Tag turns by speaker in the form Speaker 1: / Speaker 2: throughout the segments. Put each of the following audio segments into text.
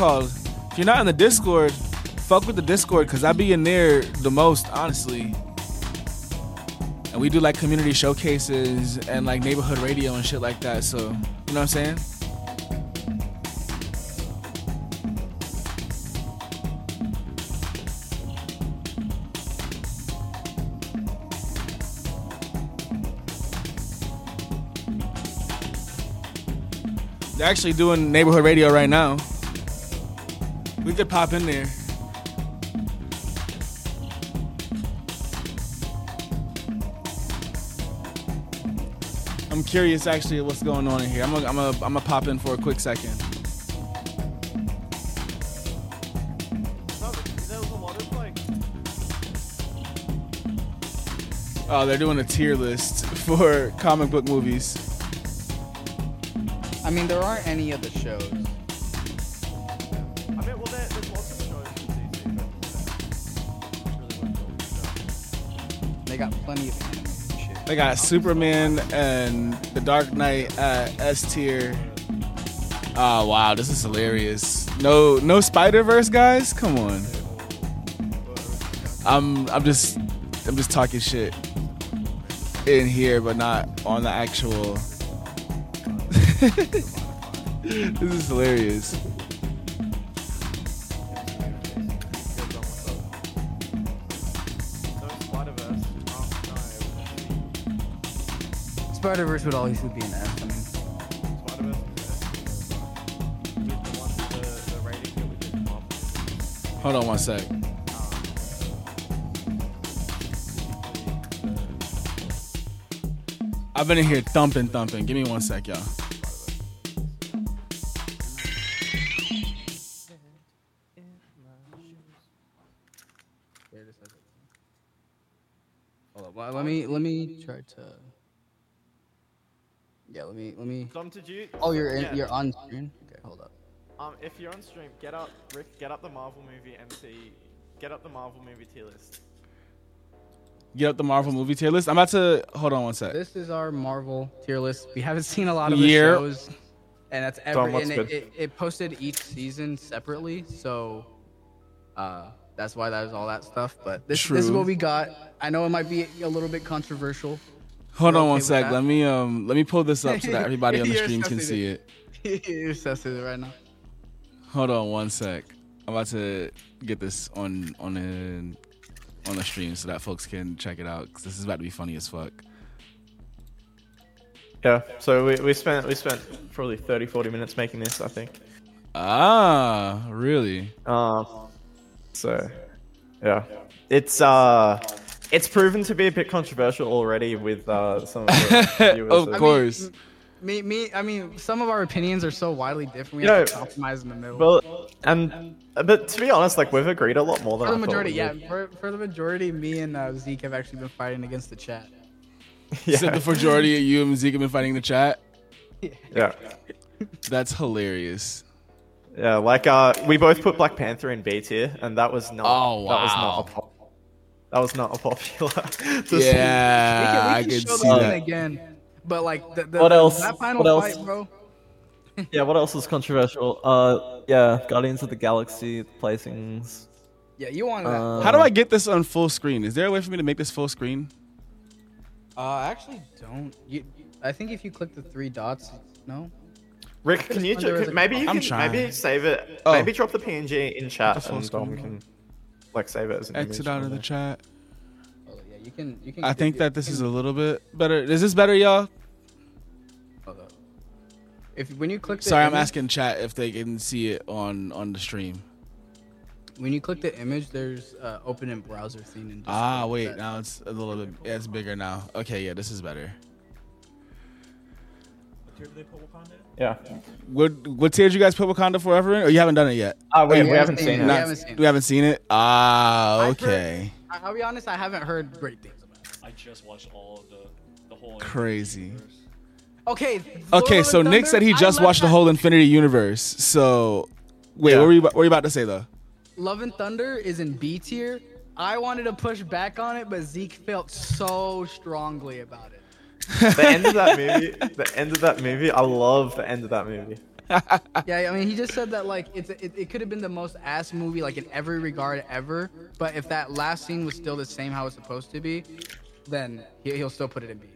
Speaker 1: If you're not in the Discord, fuck with the Discord because I be in there the most, honestly. And we do like community showcases and like neighborhood radio and shit like that. So, you know what I'm saying? They're actually doing neighborhood radio right now. We could pop in there. I'm curious actually what's going on in here. I'm gonna I'm I'm gonna pop in for a quick second. Oh, they're doing a tier list for comic book movies.
Speaker 2: I mean, there aren't any of the shows. Plenty of anime.
Speaker 1: They got Superman and The Dark Knight at S tier. Oh wow, this is hilarious. No no Spider Verse guys? Come on. I'm I'm just I'm just talking shit in here, but not on the actual. this is hilarious.
Speaker 2: Spider Verse would always be an S. I mean,
Speaker 3: Spider-Verse. With the one, the, the rating that we did in Marvel.
Speaker 1: Hold on one sec. I've been in here thumping, thumping. Give me one sec, y'all.
Speaker 2: here it is. Hold up. Let me let me try to. Yeah, let me let me.
Speaker 3: Dom, did you?
Speaker 2: Oh, you're in,
Speaker 3: yeah,
Speaker 2: you're on screen. Okay, hold up.
Speaker 3: Um, if you're on stream, get up, Rick. Get up the Marvel movie MC. Get up the Marvel movie tier list.
Speaker 1: Get up the Marvel movie tier list. I'm about to hold on one sec.
Speaker 2: This is our Marvel tier list. We haven't seen a lot of the
Speaker 1: Year-
Speaker 2: shows, and that's every.
Speaker 4: what's
Speaker 2: And
Speaker 4: good?
Speaker 2: it, it, it posted each season separately, so uh, that's why that is all that stuff. But this, this is what we got. I know it might be a little bit controversial.
Speaker 1: Hold on
Speaker 2: okay
Speaker 1: one sec.
Speaker 2: that.
Speaker 1: Let me um let me pull this up so that everybody on the stream can see
Speaker 2: it.
Speaker 1: it.
Speaker 2: You're assessing it right now.
Speaker 1: Hold on one sec. I'm about to get this on on the on the stream so that folks can check it out because this is about to be funny as fuck.
Speaker 4: Yeah. So we, we spent we spent probably 30, 40 minutes making this, I think.
Speaker 1: Ah, really?
Speaker 4: Um. So, yeah, it's uh, it's proven to be a bit controversial already with uh some of the viewers.
Speaker 1: of
Speaker 4: that-
Speaker 1: course.
Speaker 2: Me, me. I mean, some of our opinions are so widely different. We
Speaker 4: Yeah.
Speaker 2: have to compromise in the middle.
Speaker 4: Well, and but to be honest, like we've agreed a lot more than
Speaker 2: for the
Speaker 4: I
Speaker 2: majority, yeah. For, for the majority, me and uh, Zeke have actually been fighting against the chat.
Speaker 1: Said
Speaker 4: yeah.
Speaker 1: the majority of you and Zeke have been fighting the chat.
Speaker 4: yeah.
Speaker 1: That's hilarious.
Speaker 4: Yeah, like uh, we both put Black Panther in B tier, and that was not.
Speaker 1: Oh,
Speaker 4: That was
Speaker 1: wow.
Speaker 4: not a pop. That was not a popular. decision.
Speaker 1: Yeah,
Speaker 2: we can, we
Speaker 1: I
Speaker 2: can
Speaker 1: can
Speaker 2: show
Speaker 1: see that.
Speaker 2: again. But like the, the
Speaker 4: What else?
Speaker 2: that final
Speaker 4: What else?
Speaker 2: fight, bro.
Speaker 4: Yeah. What else was controversial? Uh, yeah, Guardians of the Galaxy placings.
Speaker 2: Yeah, you wanted
Speaker 4: Uh,
Speaker 2: that.
Speaker 1: How do I get this on full screen? Is there a way for me to make this full screen?
Speaker 2: Uh, I actually don't. You, I think if you click the three dots, no.
Speaker 4: Rick, can you ju- maybe you
Speaker 1: I'm
Speaker 4: can
Speaker 1: trying.
Speaker 4: maybe save it?
Speaker 1: Oh.
Speaker 4: Maybe drop the PNG in chat
Speaker 1: The full
Speaker 4: and Dom can like save it as an
Speaker 1: Exit
Speaker 4: image
Speaker 1: out of the chat.
Speaker 2: Oh, yeah, you can. You can.
Speaker 1: I think
Speaker 2: it.
Speaker 1: that this is a little bit better. Is this better, y'all?
Speaker 2: hold up. If when you click the
Speaker 1: Sorry, I'm
Speaker 2: image-
Speaker 1: asking chat if they can see it on on the stream.
Speaker 2: When you click the image, there's uh, open in browser thing. And just
Speaker 1: Ah,
Speaker 2: click
Speaker 1: wait.
Speaker 2: that.
Speaker 1: Now it's a little bit. Yeah, it's bigger now. Okay, yeah, this is better.
Speaker 4: Yeah.
Speaker 1: What what tier did you guys put Wakanda Forever in? Or you haven't done it yet?
Speaker 4: Ah, we,
Speaker 2: Oh,
Speaker 4: we
Speaker 2: we
Speaker 4: haven't seen
Speaker 2: it.
Speaker 4: it.
Speaker 2: We haven't seen it.
Speaker 1: We haven't seen it. Ah,
Speaker 2: I've heard-
Speaker 1: okay.
Speaker 2: I- I'll be honest. I haven't heard great things about it.
Speaker 5: I just watched all of the the whole.
Speaker 1: Crazy.
Speaker 5: universe.
Speaker 2: Okay.
Speaker 1: Okay, so
Speaker 2: of
Speaker 1: Nick said he just
Speaker 2: I left
Speaker 1: watched the whole Infinity Universe. So, wait,
Speaker 4: Yeah.
Speaker 1: what were you what were you about to say though?
Speaker 2: Love and Thunder is in B tier. I wanted to push back on it, but Zeke felt so strongly about it.
Speaker 4: The end of that movie. The end of that movie. I love the end of that movie.
Speaker 2: Yeah, I mean, he just said that like it's it, it could have been the most ass movie like in every regard ever, but if that last scene was still the same how it's supposed to be, then he, he'll still put it in B.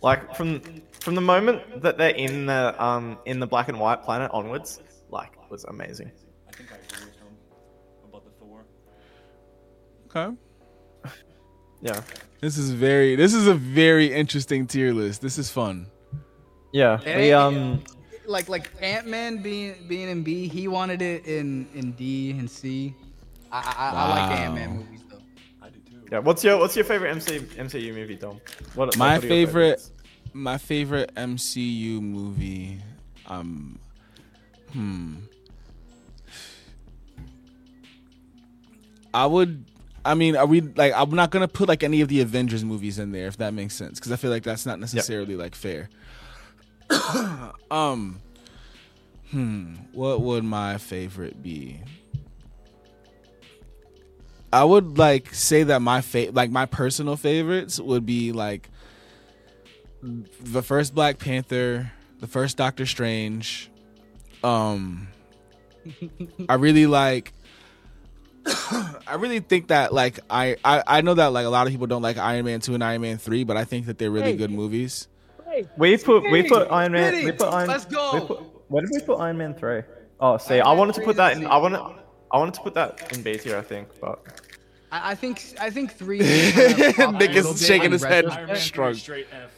Speaker 4: Like from from the moment that they're in the um in the black and white planet onwards, like was amazing.
Speaker 5: I think I agree with him about the Thor.
Speaker 1: Okay.
Speaker 4: Yeah.
Speaker 1: This is very. This is a very interesting tier list. This is fun.
Speaker 4: Yeah. We um
Speaker 2: Like like Ant Man being being in B, he wanted it in in D and C. I I, I like Ant Man movies though.
Speaker 5: I do too.
Speaker 4: yeah. What's your what's your favorite MC, MCU movie, Dom? What,
Speaker 1: My
Speaker 4: what
Speaker 1: favorite, my favorite MCU movie. Um, hmm. I would. I mean, are we like? I'm not gonna put like any of the Avengers movies in there if that makes sense, because I feel like that's not necessarily like fair. um. Hmm. What would my favorite be? I would like say that my fa- like my personal favorites would be like the first Black Panther, the first Doctor Strange. Um I really like I really think that like I, I I know that like a lot of people don't like Iron Man 2 and Iron Man 3, but I think that they're really good movies.
Speaker 4: We put we put Iron Man.
Speaker 2: Get
Speaker 4: We put Iron.
Speaker 2: Let's go.
Speaker 4: We put, where did we put Iron Man three? Oh, see,
Speaker 2: Iron
Speaker 4: I wanted to put that in. I
Speaker 2: sequel.
Speaker 4: want I wanted to put that in B tier, I think, but
Speaker 2: I, I think I think three. kinda flopped a
Speaker 1: Nick is shaking his head.
Speaker 2: retrospect.
Speaker 5: Iron Man straight F.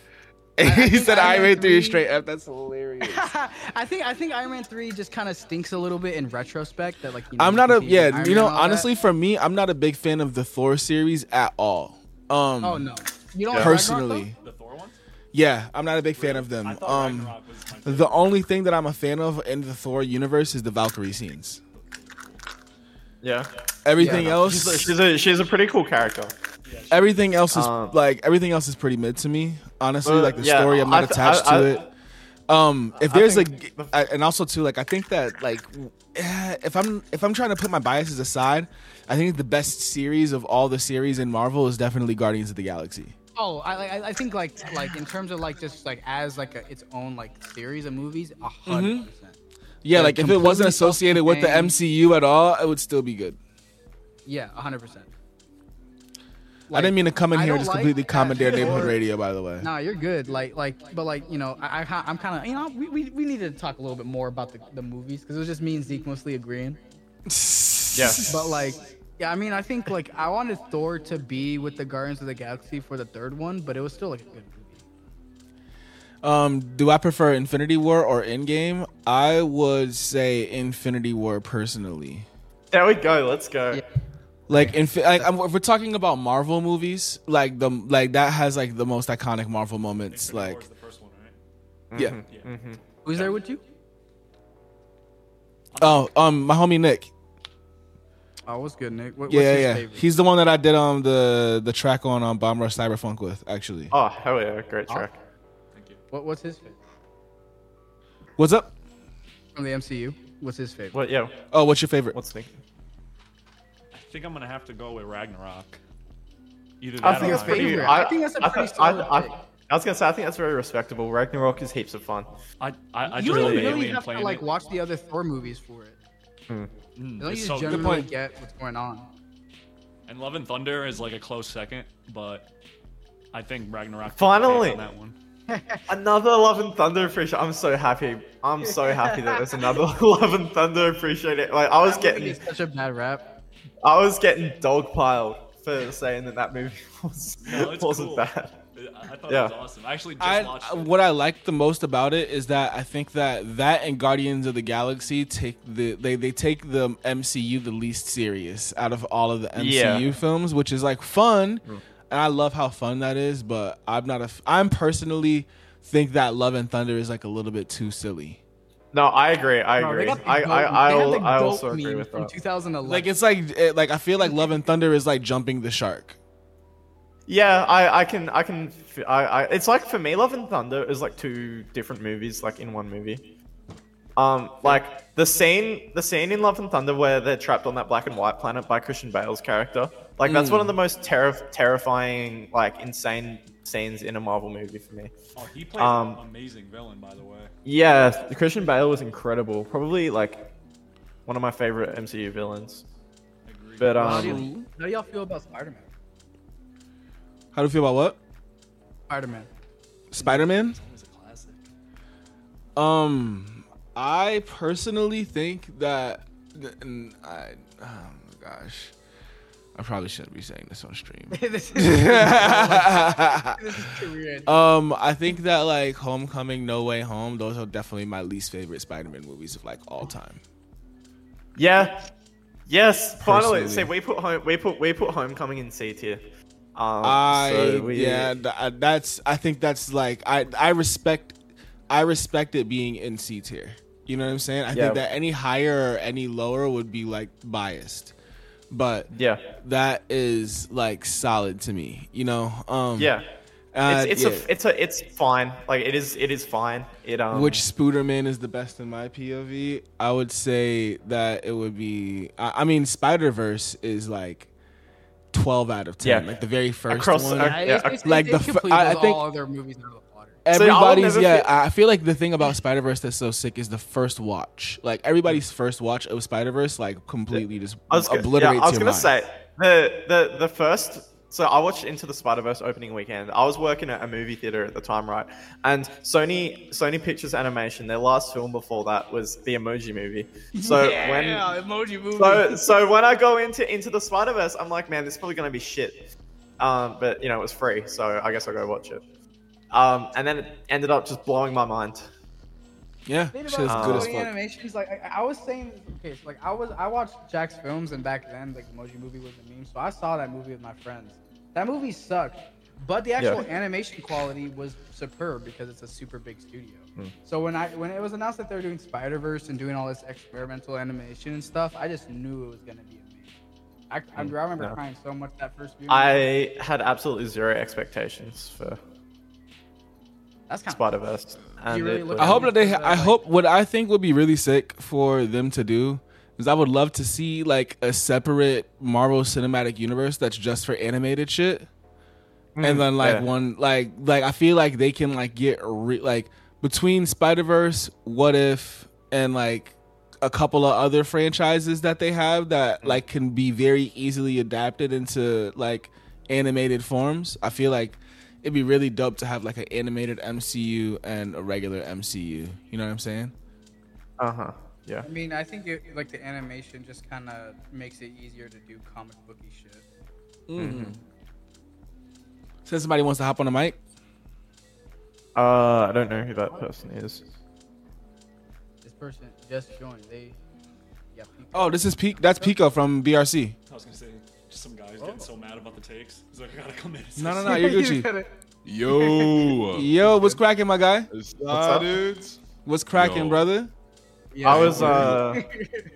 Speaker 1: he
Speaker 2: think
Speaker 1: said
Speaker 2: Iron
Speaker 1: Iron
Speaker 2: Man
Speaker 1: Man 3 is straight up. That's hilarious.
Speaker 2: I think I think Iron Man three just kind of stinks a little bit in retrospect. That like you know,
Speaker 1: I'm not a yeah,
Speaker 2: Iron
Speaker 1: you know,
Speaker 2: and all that.
Speaker 1: honestly for me, I'm not a big fan of the Thor series at all. Um
Speaker 2: Oh no, you don't
Speaker 4: Yeah.
Speaker 2: like
Speaker 1: personally.
Speaker 5: The Thor one?
Speaker 1: Yeah, I'm not a big fan of them. Um
Speaker 5: Ragnarok was my favorite.
Speaker 1: the only thing that I'm a fan of in the Thor universe is the Valkyrie scenes.
Speaker 4: yeah.
Speaker 1: Everything
Speaker 2: Yeah,
Speaker 1: else
Speaker 4: She's a, she's a she's a pretty cool character.
Speaker 1: Everything else is
Speaker 4: Um,
Speaker 1: like everything else is pretty mid to me. Honestly,
Speaker 4: Uh,
Speaker 1: like the
Speaker 4: yeah,
Speaker 1: story, I'm not
Speaker 4: th-
Speaker 1: attached
Speaker 4: I-
Speaker 1: to
Speaker 4: I-
Speaker 1: it. Um, if there's a,
Speaker 4: think
Speaker 1: and also too, like I think that like eh, if I'm if I'm trying to put my biases aside, I think the best series of all the series in Marvel is definitely Guardians of the Galaxy.
Speaker 2: Oh, I, I I think like like in terms of like just like as like a, its own like series of movies, a hundred percent.
Speaker 1: Yeah,
Speaker 2: They're
Speaker 1: like if it wasn't associated with the. MCU at all, it would still be good.
Speaker 2: Yeah, a hundred percent.
Speaker 1: I didn't mean to come in here and just
Speaker 2: like
Speaker 1: completely
Speaker 2: that
Speaker 1: commandeer neighborhood
Speaker 2: or-
Speaker 1: radio. By the way,
Speaker 2: Nah, you're good. Like, like, but like, you know, I, I I'm kind of, you know, we, we, we need to talk a little bit more about the, the movies because it was just me and Zeke mostly agreeing.
Speaker 4: Yeah.
Speaker 2: But like, yeah, I mean, I think like I wanted Thor to be with the Guardians of the Galaxy for the third one, but it was still like a good movie.
Speaker 1: Um, do I prefer Infinity War or Endgame? I would say Infinity War personally.
Speaker 4: There we go. Let's go.
Speaker 2: Yeah.
Speaker 1: Like, infi- like I'm, if we're talking about Marvel movies, like the like that has like the most iconic Marvel moments.
Speaker 5: Infinity War
Speaker 1: Like,
Speaker 5: is the first one, right?
Speaker 1: yeah.
Speaker 5: Yeah.
Speaker 2: Who's there with you?
Speaker 1: Oh, um, my homie Nick.
Speaker 2: Oh, what's good, Nick? What,
Speaker 1: Yeah,
Speaker 2: what's
Speaker 1: yeah,
Speaker 2: his favorite?
Speaker 1: He's the one that I did um the the track on um Bomb Rush Cyberpunk with actually.
Speaker 4: Oh hell yeah, great track.
Speaker 5: Thank you.
Speaker 2: what, what's his favorite
Speaker 1: What's up?
Speaker 2: from the MCU? What's his favorite?
Speaker 4: What? Yeah.
Speaker 1: Oh, what's your favorite?
Speaker 4: What's Nick?
Speaker 5: I think I'm gonna have to go with Ragnarok. Either
Speaker 4: I think
Speaker 5: or
Speaker 4: it's pretty.
Speaker 2: favorite.
Speaker 4: I,
Speaker 2: I think that's a
Speaker 4: I,
Speaker 2: pretty
Speaker 4: I,
Speaker 2: solid
Speaker 4: I,
Speaker 2: pick.
Speaker 4: I was gonna say I think that's very respectable. Ragnarok is heaps of fun.
Speaker 5: I, I, I
Speaker 2: you
Speaker 5: just
Speaker 2: don't
Speaker 5: love the
Speaker 2: really
Speaker 5: alien
Speaker 2: have to
Speaker 5: planet.
Speaker 2: like watch the other Thor movies for it.
Speaker 5: Mm,
Speaker 2: You don't
Speaker 5: it's
Speaker 2: just
Speaker 5: so-
Speaker 2: generally
Speaker 1: point.
Speaker 2: get what's going on.
Speaker 5: And Love and Thunder is like a close second, but I think Ragnarok. took the
Speaker 4: Finally.
Speaker 5: cake on that one.
Speaker 4: Another Love and Thunder appreciate. I'm so happy. I'm so happy that there's another Love and Thunder appreciate it. Like I was
Speaker 2: That movie
Speaker 4: getting,
Speaker 2: is such a bad rap.
Speaker 4: I was getting dogpiled for saying that that movie was,
Speaker 5: no,
Speaker 4: wasn't
Speaker 5: cool.
Speaker 4: bad.
Speaker 5: I I thought
Speaker 4: Yeah.
Speaker 5: it was awesome. I actually just
Speaker 1: I
Speaker 5: watched uh, it.
Speaker 1: what I like the most about it is that I think that that and Guardians of the Galaxy take the they they take the MCU the least serious out of all of the MCU
Speaker 4: Yeah.
Speaker 1: films, which is like fun, mm. and I love how fun that is. But I'm not a I'm personally think that Love and Thunder is like a little bit too silly.
Speaker 4: No, I agree. I
Speaker 2: Bro, they
Speaker 4: agree.
Speaker 2: got the
Speaker 4: I,
Speaker 2: goat-
Speaker 4: I, I,
Speaker 2: they had the
Speaker 4: I
Speaker 2: goat
Speaker 4: also agree
Speaker 2: meme
Speaker 4: with
Speaker 2: from
Speaker 4: that.
Speaker 2: 2011.
Speaker 1: Like it's like it, like I feel like Love and Thunder is like jumping the shark.
Speaker 4: Yeah, I, I can, I can, I, I it's like for me, Love and Thunder is like two different movies, like in one movie. Um, like the scene, the scene in Love and Thunder where they're trapped on that black and white planet by Christian Bale's character. Like that's one of the most terri- terrifying, like insane scenes in a Marvel movie for me.
Speaker 5: Oh, he played
Speaker 4: Um,
Speaker 5: an amazing villain, by the way.
Speaker 4: Yeah, Christian Bale was incredible. Probably like one of my favorite MCU villains.
Speaker 5: Agreed.
Speaker 4: But
Speaker 2: How do,
Speaker 4: um,
Speaker 2: you, how do y'all feel about Spider-Man?
Speaker 1: How do you feel about what?
Speaker 2: Spider-Man.
Speaker 1: Spider-Man?
Speaker 5: Always a classic.
Speaker 1: Um, I personally think that, and I, oh my gosh, I probably shouldn't be saying this on stream.
Speaker 2: this is this is career.
Speaker 1: um, I think that like Homecoming, No Way Home, those are definitely my least favorite Spider-Man movies of like all time.
Speaker 4: yeah, yes. Finally,
Speaker 1: Personally.
Speaker 4: see, we put home, we put we put Homecoming in C tier. Um,
Speaker 1: I
Speaker 4: so we-
Speaker 1: yeah, th- uh, that's I think that's like I I respect I respect it being in C tier. You know what I'm saying? I
Speaker 4: Yeah.
Speaker 1: think that any higher or any lower would be like biased, but
Speaker 4: yeah,
Speaker 1: that is like solid to me. You know? Um,
Speaker 4: yeah.
Speaker 1: uh,
Speaker 4: it's it's
Speaker 1: yeah.
Speaker 4: a it's a it's fine. Like it is it is fine. It um
Speaker 1: Which Spooderman is the best in my POV? I would say that it would be. I, I mean, Spider Verse is like twelve out of ten.
Speaker 4: Yeah.
Speaker 1: Like the very first
Speaker 4: Across-
Speaker 1: one.
Speaker 4: uh,
Speaker 2: Yeah,
Speaker 4: yeah,
Speaker 2: it's, it's,
Speaker 1: like the
Speaker 2: it
Speaker 1: f- I- I think-
Speaker 2: all other movies out of the water.
Speaker 1: Everybody's
Speaker 4: never
Speaker 1: yeah.
Speaker 4: feel-
Speaker 1: I feel like the thing about Spider Verse that's so sick is the first watch. Like everybody's first watch of Spider Verse, like completely just
Speaker 4: I was,
Speaker 1: obliterates
Speaker 4: yeah, I was
Speaker 1: your
Speaker 4: gonna
Speaker 1: mind.
Speaker 4: say the the the first. So I watched Into the Spider Verse opening weekend. I was working at a movie theater at the time, right? And Sony Sony Pictures Animation, their last film before that was the Emoji Movie. So when
Speaker 2: emoji movie.
Speaker 4: so so when I go into Into the Spider Verse, I'm like, man, this is probably gonna be shit. Um, but you know, it was free, so I guess I'll go watch it. Um, and then it ended up just blowing my mind.
Speaker 1: yeah,
Speaker 2: Thing
Speaker 1: shit is
Speaker 2: about
Speaker 1: good as fuck.
Speaker 2: animations, like I, I was saying, okay, so like I was I watched jacksfilms, and back then like Emoji Movie was a meme, so I saw that movie with my friends. That movie sucked, but the actual
Speaker 4: Yeah.
Speaker 2: animation quality was superb because it's a super big studio.
Speaker 4: Hmm.
Speaker 2: So when I when it was announced that they were doing Spider Verse and doing all this experimental animation and stuff, I just knew it was gonna be amazing. I, I, I remember
Speaker 4: Hmm. Yeah.
Speaker 2: crying so much that first movie.
Speaker 4: I had absolutely zero expectations for
Speaker 2: That's kind
Speaker 4: Spider Verse. And
Speaker 2: really
Speaker 4: it
Speaker 1: I hope that they. I hope what I think would be really sick for them to do is I would love to see like a separate Marvel Cinematic Universe that's just for animated shit, and mm, then like
Speaker 4: yeah.
Speaker 1: one like like I feel like they can like get re- like between Spider Verse, What If, and like a couple of other franchises that they have that mm. like can be very easily adapted into like animated forms. I feel like it'd be really dope to have like an animated MCU and a regular MCU. You know what I'm saying?
Speaker 4: Uh-huh. Yeah.
Speaker 2: I mean, I think it, like the animation just kind of makes it easier to do comic booky shit.
Speaker 1: mmm Since somebody wants to hop on the mic,
Speaker 4: Uh, I don't know who that person is.
Speaker 2: This person just joined. They, yeah. people-
Speaker 1: oh, this is Pico. That's Pico from BRC.
Speaker 5: I was gonna say, just some guys getting so mad about the takes. He's like, I gotta come in. and say
Speaker 1: No, no, no, you're
Speaker 2: You
Speaker 1: Gucci.
Speaker 2: gotta-
Speaker 6: Yo.
Speaker 1: Yo, what's cracking, my guy?
Speaker 6: What's
Speaker 4: up?
Speaker 6: up, dudes?
Speaker 1: What's cracking,
Speaker 6: Yo.
Speaker 1: brother?
Speaker 2: Yeah,
Speaker 4: I was uh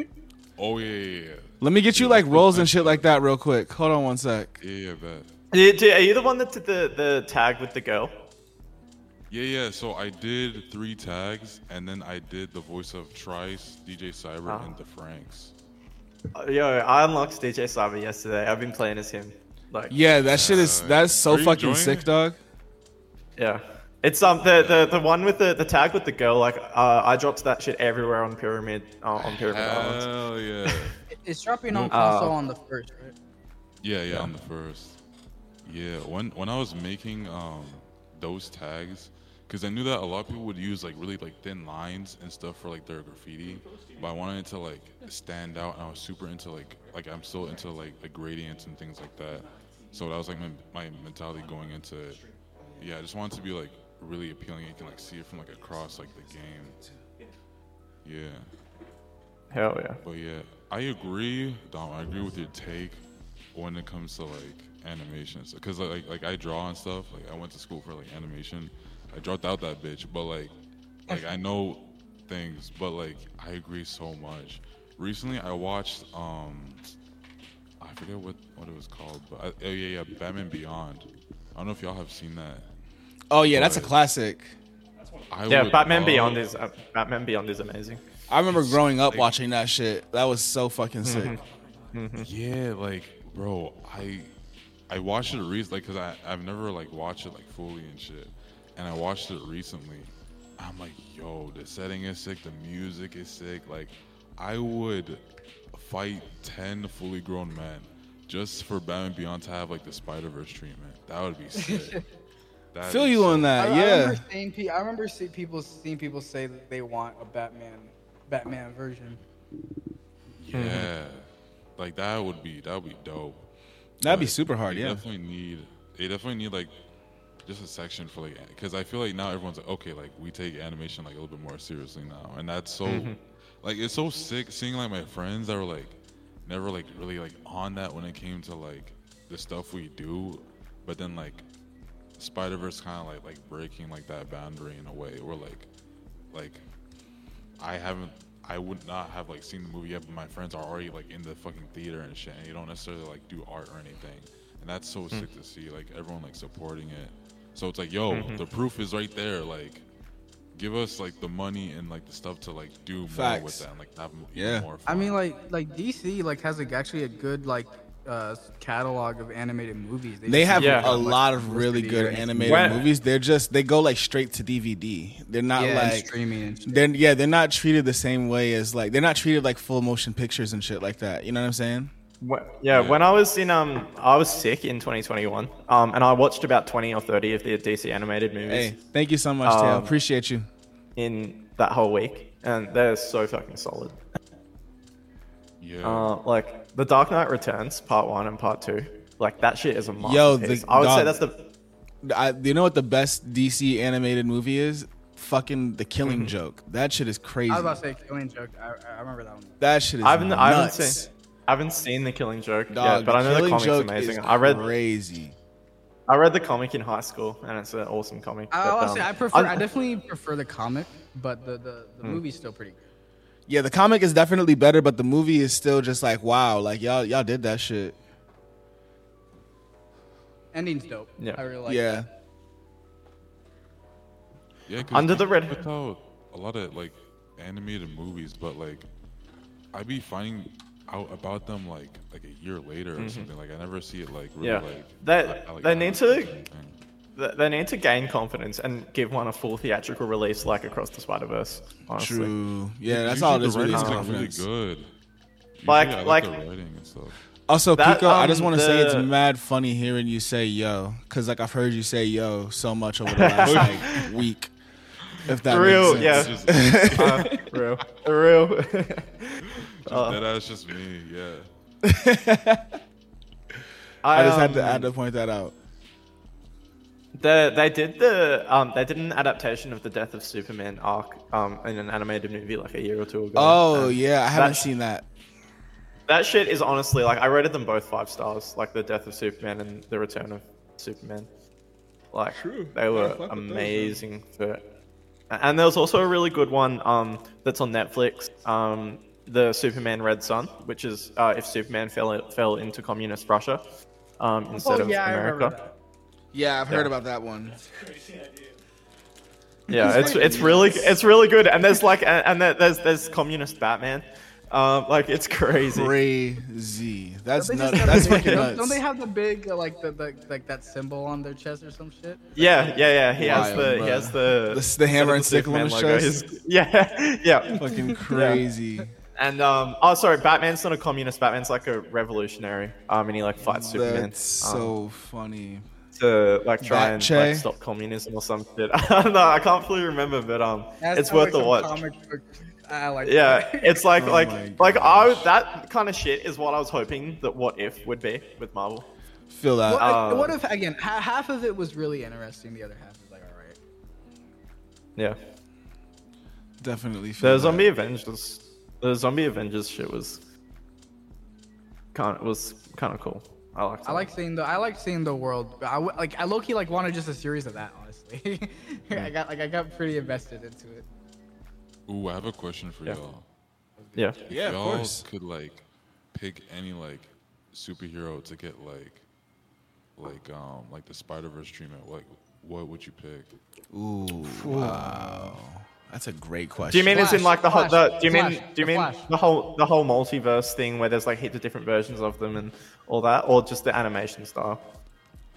Speaker 6: Oh yeah, yeah, yeah.
Speaker 1: Let me get you like rolls and shit like that real quick. Hold on one sec.
Speaker 6: Yeah, yeah, bet.
Speaker 4: do- do- are you the one that did the, the tag with the girl?
Speaker 6: Yeah, yeah. So I did three tags, and then I did the voice of Tryce, DJ Cyber,
Speaker 4: Ah.
Speaker 6: and the Franks.
Speaker 4: Uh, Yo, I unlocked DJ Cyber yesterday. I've been playing as him. Like
Speaker 1: Yeah, that shit is
Speaker 6: Uh,
Speaker 1: that's so fucking sick,
Speaker 6: it?
Speaker 1: dog.
Speaker 4: Yeah. It's um the, the, the one with the, the tag with the girl, like uh, I dropped that shit everywhere on Pyramid uh, on Pyramid Islands.
Speaker 6: Hell yeah.
Speaker 2: It's dropping on
Speaker 4: Uh,
Speaker 2: on the first, right?
Speaker 6: Yeah, yeah, on the first. Yeah, when when I was making um those tags, because I knew that a lot of people would use like really like thin lines and stuff for like their graffiti, but I wanted it to like stand out, and I was super into like like I'm still into like the gradients and things like that. So that was like my, my mentality going into it. Yeah, I just wanted to be like really appealing. You can like see it from like across like the game. Yeah.
Speaker 4: Hell yeah.
Speaker 6: But yeah, I agree, Dom. I agree with your take when it comes to like animations, because like like I draw and stuff. Like I went to school for like animation. I dropped out that bitch, but like like I know things, but like I agree so much. Recently, I watched um I forget what what it was called, but I, oh yeah yeah Batman Beyond. I don't know if y'all have seen that.
Speaker 1: Oh yeah, that's a classic.
Speaker 6: I
Speaker 4: Yeah,
Speaker 6: would
Speaker 4: Batman
Speaker 6: love-
Speaker 4: Beyond is uh, Batman Beyond is amazing.
Speaker 1: I remember
Speaker 6: It's
Speaker 1: growing up
Speaker 6: like-
Speaker 1: watching that shit. That was so fucking sick.
Speaker 6: Yeah, like bro, I I watched it recently because I I've never like watched it like fully and shit, and I watched it recently. I'm like, yo, the setting is sick, the music is sick. Like, I would fight ten fully grown men just for Batman Beyond to have like the Spider Verse treatment. That would be sick. That'd
Speaker 1: Feel you
Speaker 6: sick.
Speaker 1: on
Speaker 2: I,
Speaker 1: that,
Speaker 2: I
Speaker 1: yeah.
Speaker 2: remember seeing pe- I remember see people seeing people say that they want a Batman Batman version.
Speaker 6: Yeah, like that would be that would be dope.
Speaker 1: That'd be super hard,
Speaker 6: they
Speaker 1: yeah.
Speaker 6: Definitely need. They definitely need like just a section for like because I feel like now everyone's like okay like we take animation like a little bit more seriously now and that's so
Speaker 1: Mm-hmm.
Speaker 6: like it's so sick seeing like my friends that were like never like really like on that when it came to like the stuff we do but then like Spider Verse kind of like like breaking like that boundary in a way where like like I haven't I would not have like seen the movie yet, but my friends are already like in the fucking theater and shit, and you don't necessarily like do art or anything, and that's so sick to see like everyone like supporting it. So it's like, yo, the proof is right there. Like, give us like the money and like the stuff to like do more with that, and like have m-
Speaker 1: Yeah.
Speaker 6: even more.
Speaker 2: I mean, like like DC like has like actually a good like uh catalog of animated movies.
Speaker 1: They have
Speaker 4: Yeah.
Speaker 1: a lot of really good animated
Speaker 4: When-
Speaker 1: movies. They're just they go like straight to DVD. They're not
Speaker 2: yeah, and
Speaker 1: like
Speaker 2: streaming and shit.
Speaker 1: they're yeah, they're not treated the same way as like they're not treated like full motion pictures and shit like that. You know what I'm saying?
Speaker 4: Wh- Yeah, when I was in um, I was sick in 2021, um, and I watched about 20 or 30 of the DC animated movies
Speaker 1: Hey, thank you so much, Tail.
Speaker 4: Um,
Speaker 1: Appreciate you.
Speaker 4: in that whole week, and they're so fucking solid.
Speaker 6: yeah,
Speaker 4: Uh, like The Dark Knight Returns, Part One and Part Two, like that shit is a
Speaker 1: Yo,
Speaker 4: masterpiece.
Speaker 1: the-
Speaker 4: I would say that's the
Speaker 1: I, you know what the best DC animated movie is? Fucking The
Speaker 4: Mm-hmm.
Speaker 1: Killing Joke. That shit is crazy.
Speaker 2: I was about to say Killing Joke. I, I remember that one.
Speaker 1: that shit is
Speaker 4: I haven't, I haven't
Speaker 1: nuts.
Speaker 4: seen, I haven't seen the Killing Joke
Speaker 1: Dog,
Speaker 4: yet, but I know the
Speaker 1: Killing
Speaker 4: comic's
Speaker 1: Joke
Speaker 4: amazing.
Speaker 1: is
Speaker 4: I read,
Speaker 1: crazy.
Speaker 4: I read the comic in high school, and it's an awesome comic.
Speaker 2: I,
Speaker 4: but,
Speaker 2: honestly,
Speaker 4: um,
Speaker 2: I prefer. I
Speaker 4: I'm-
Speaker 2: definitely prefer the comic, but the the, the
Speaker 1: Hmm.
Speaker 2: movie's still pretty good.
Speaker 1: Yeah, the comic is definitely better, but the movie is still just like wow, like y'all y'all did that shit.
Speaker 2: Ending's dope.
Speaker 4: Yeah.
Speaker 2: I really like.
Speaker 1: yeah.
Speaker 2: that.
Speaker 6: yeah. 'cause
Speaker 4: Under the Red-
Speaker 6: put out a lot of like animated movies, but like I'd be finding out about them like like a year later or something. Like I never see it like really
Speaker 4: Mm-hmm. Yeah.
Speaker 6: like
Speaker 4: They-
Speaker 6: I- I, like,
Speaker 4: they need to-
Speaker 6: the same thing.
Speaker 4: Th- They need to gain confidence and give one a full theatrical release, like across the Spider Verse. Honestly,
Speaker 1: True. Yeah, that's all it
Speaker 6: the
Speaker 1: is really is
Speaker 6: writing's, like, really
Speaker 1: confidence.
Speaker 6: good.
Speaker 4: Like-
Speaker 6: Usually I
Speaker 4: like-
Speaker 6: the writing and stuff.
Speaker 1: Also,
Speaker 4: That,
Speaker 1: Pico, I just
Speaker 4: um,
Speaker 1: want to say it's mad funny hearing you say yo, because like I've heard you say yo so much over the last like week. If that
Speaker 4: real,
Speaker 1: makes
Speaker 4: yeah.
Speaker 1: sense.
Speaker 6: It's just,
Speaker 4: uh, real, real.
Speaker 6: just that ass just me, yeah.
Speaker 1: I just had to
Speaker 4: um,
Speaker 1: I had to point that out.
Speaker 4: The, they did the um they did an adaptation of the Death of Superman arc um in an animated movie like a year or two ago.
Speaker 1: Oh yeah, I haven't
Speaker 4: that-
Speaker 1: seen that.
Speaker 4: that shit is honestly like I rated them both five stars, like the Death of Superman and the Return of Superman. Like they were amazing for and there was also a really good one um that's on Netflix um the Superman Red Sun, which is uh, if Superman fell fell into communist Russia um instead
Speaker 2: Oh
Speaker 4: of
Speaker 2: yeah, I
Speaker 4: America.
Speaker 1: Yeah, I've heard
Speaker 4: Yeah.
Speaker 1: about that one.
Speaker 4: Yeah, it's it's really it's really good, and there's like and, and there's there's communist Batman, um, like it's crazy.
Speaker 1: Crazy. That's
Speaker 2: Don't
Speaker 1: nuts. That's
Speaker 2: the-
Speaker 1: fucking
Speaker 2: don't,
Speaker 1: nuts.
Speaker 2: don't they have the big uh, like the, the like that symbol on their chest or some shit?
Speaker 4: Yeah, yeah, yeah. He has the
Speaker 1: bro.
Speaker 4: he has the
Speaker 1: The- the hammer and sickle on
Speaker 4: Superman
Speaker 1: his
Speaker 4: logo. His- yeah, yeah.
Speaker 1: fucking crazy.
Speaker 4: And um, oh, sorry, Batman's not a communist. Batman's like a revolutionary. Um, and he like fights Superman.
Speaker 1: That's
Speaker 4: um,
Speaker 1: so funny.
Speaker 4: to like try
Speaker 1: That
Speaker 4: and
Speaker 1: Che?
Speaker 4: like, stop communism or some shit. I don't know. I can't fully remember, but um,
Speaker 2: That
Speaker 4: it's worth
Speaker 2: a
Speaker 4: the
Speaker 2: some
Speaker 4: watch.
Speaker 2: Comic book- I like
Speaker 4: Yeah,
Speaker 2: that.
Speaker 4: it's like
Speaker 1: Oh
Speaker 4: like
Speaker 1: my
Speaker 4: like I
Speaker 1: gosh.
Speaker 4: that kind of shit is what I was hoping that What If would be with Marvel.
Speaker 1: Feel that.
Speaker 2: What,
Speaker 4: Uh,
Speaker 2: what if again ha- half of it was really interesting, the other half is like all right.
Speaker 4: Yeah.
Speaker 1: Definitely feel
Speaker 4: The
Speaker 1: that.
Speaker 4: zombie Avengers, the zombie Avengers shit was kind of was kind of cool. I liked.
Speaker 2: I like seeing the I like seeing the world. I w- like I low key like wanted just a series of that honestly. I got like I got pretty invested into it.
Speaker 6: Ooh, I have a question for
Speaker 4: Yeah.
Speaker 6: y'all.
Speaker 4: Yeah.
Speaker 6: If
Speaker 1: Yeah, of
Speaker 6: y'all
Speaker 1: course.
Speaker 6: could like pick any like superhero to get like like um like the Spider Verse treatment, like what would you pick?
Speaker 1: Ooh, wow. That's a great question.
Speaker 4: Do you mean it's in like the whole? The, do you
Speaker 2: Flash,
Speaker 4: mean do you mean
Speaker 2: Flash.
Speaker 4: the whole the whole multiverse thing where there's like heaps of different versions of them and all that, or just the animation style?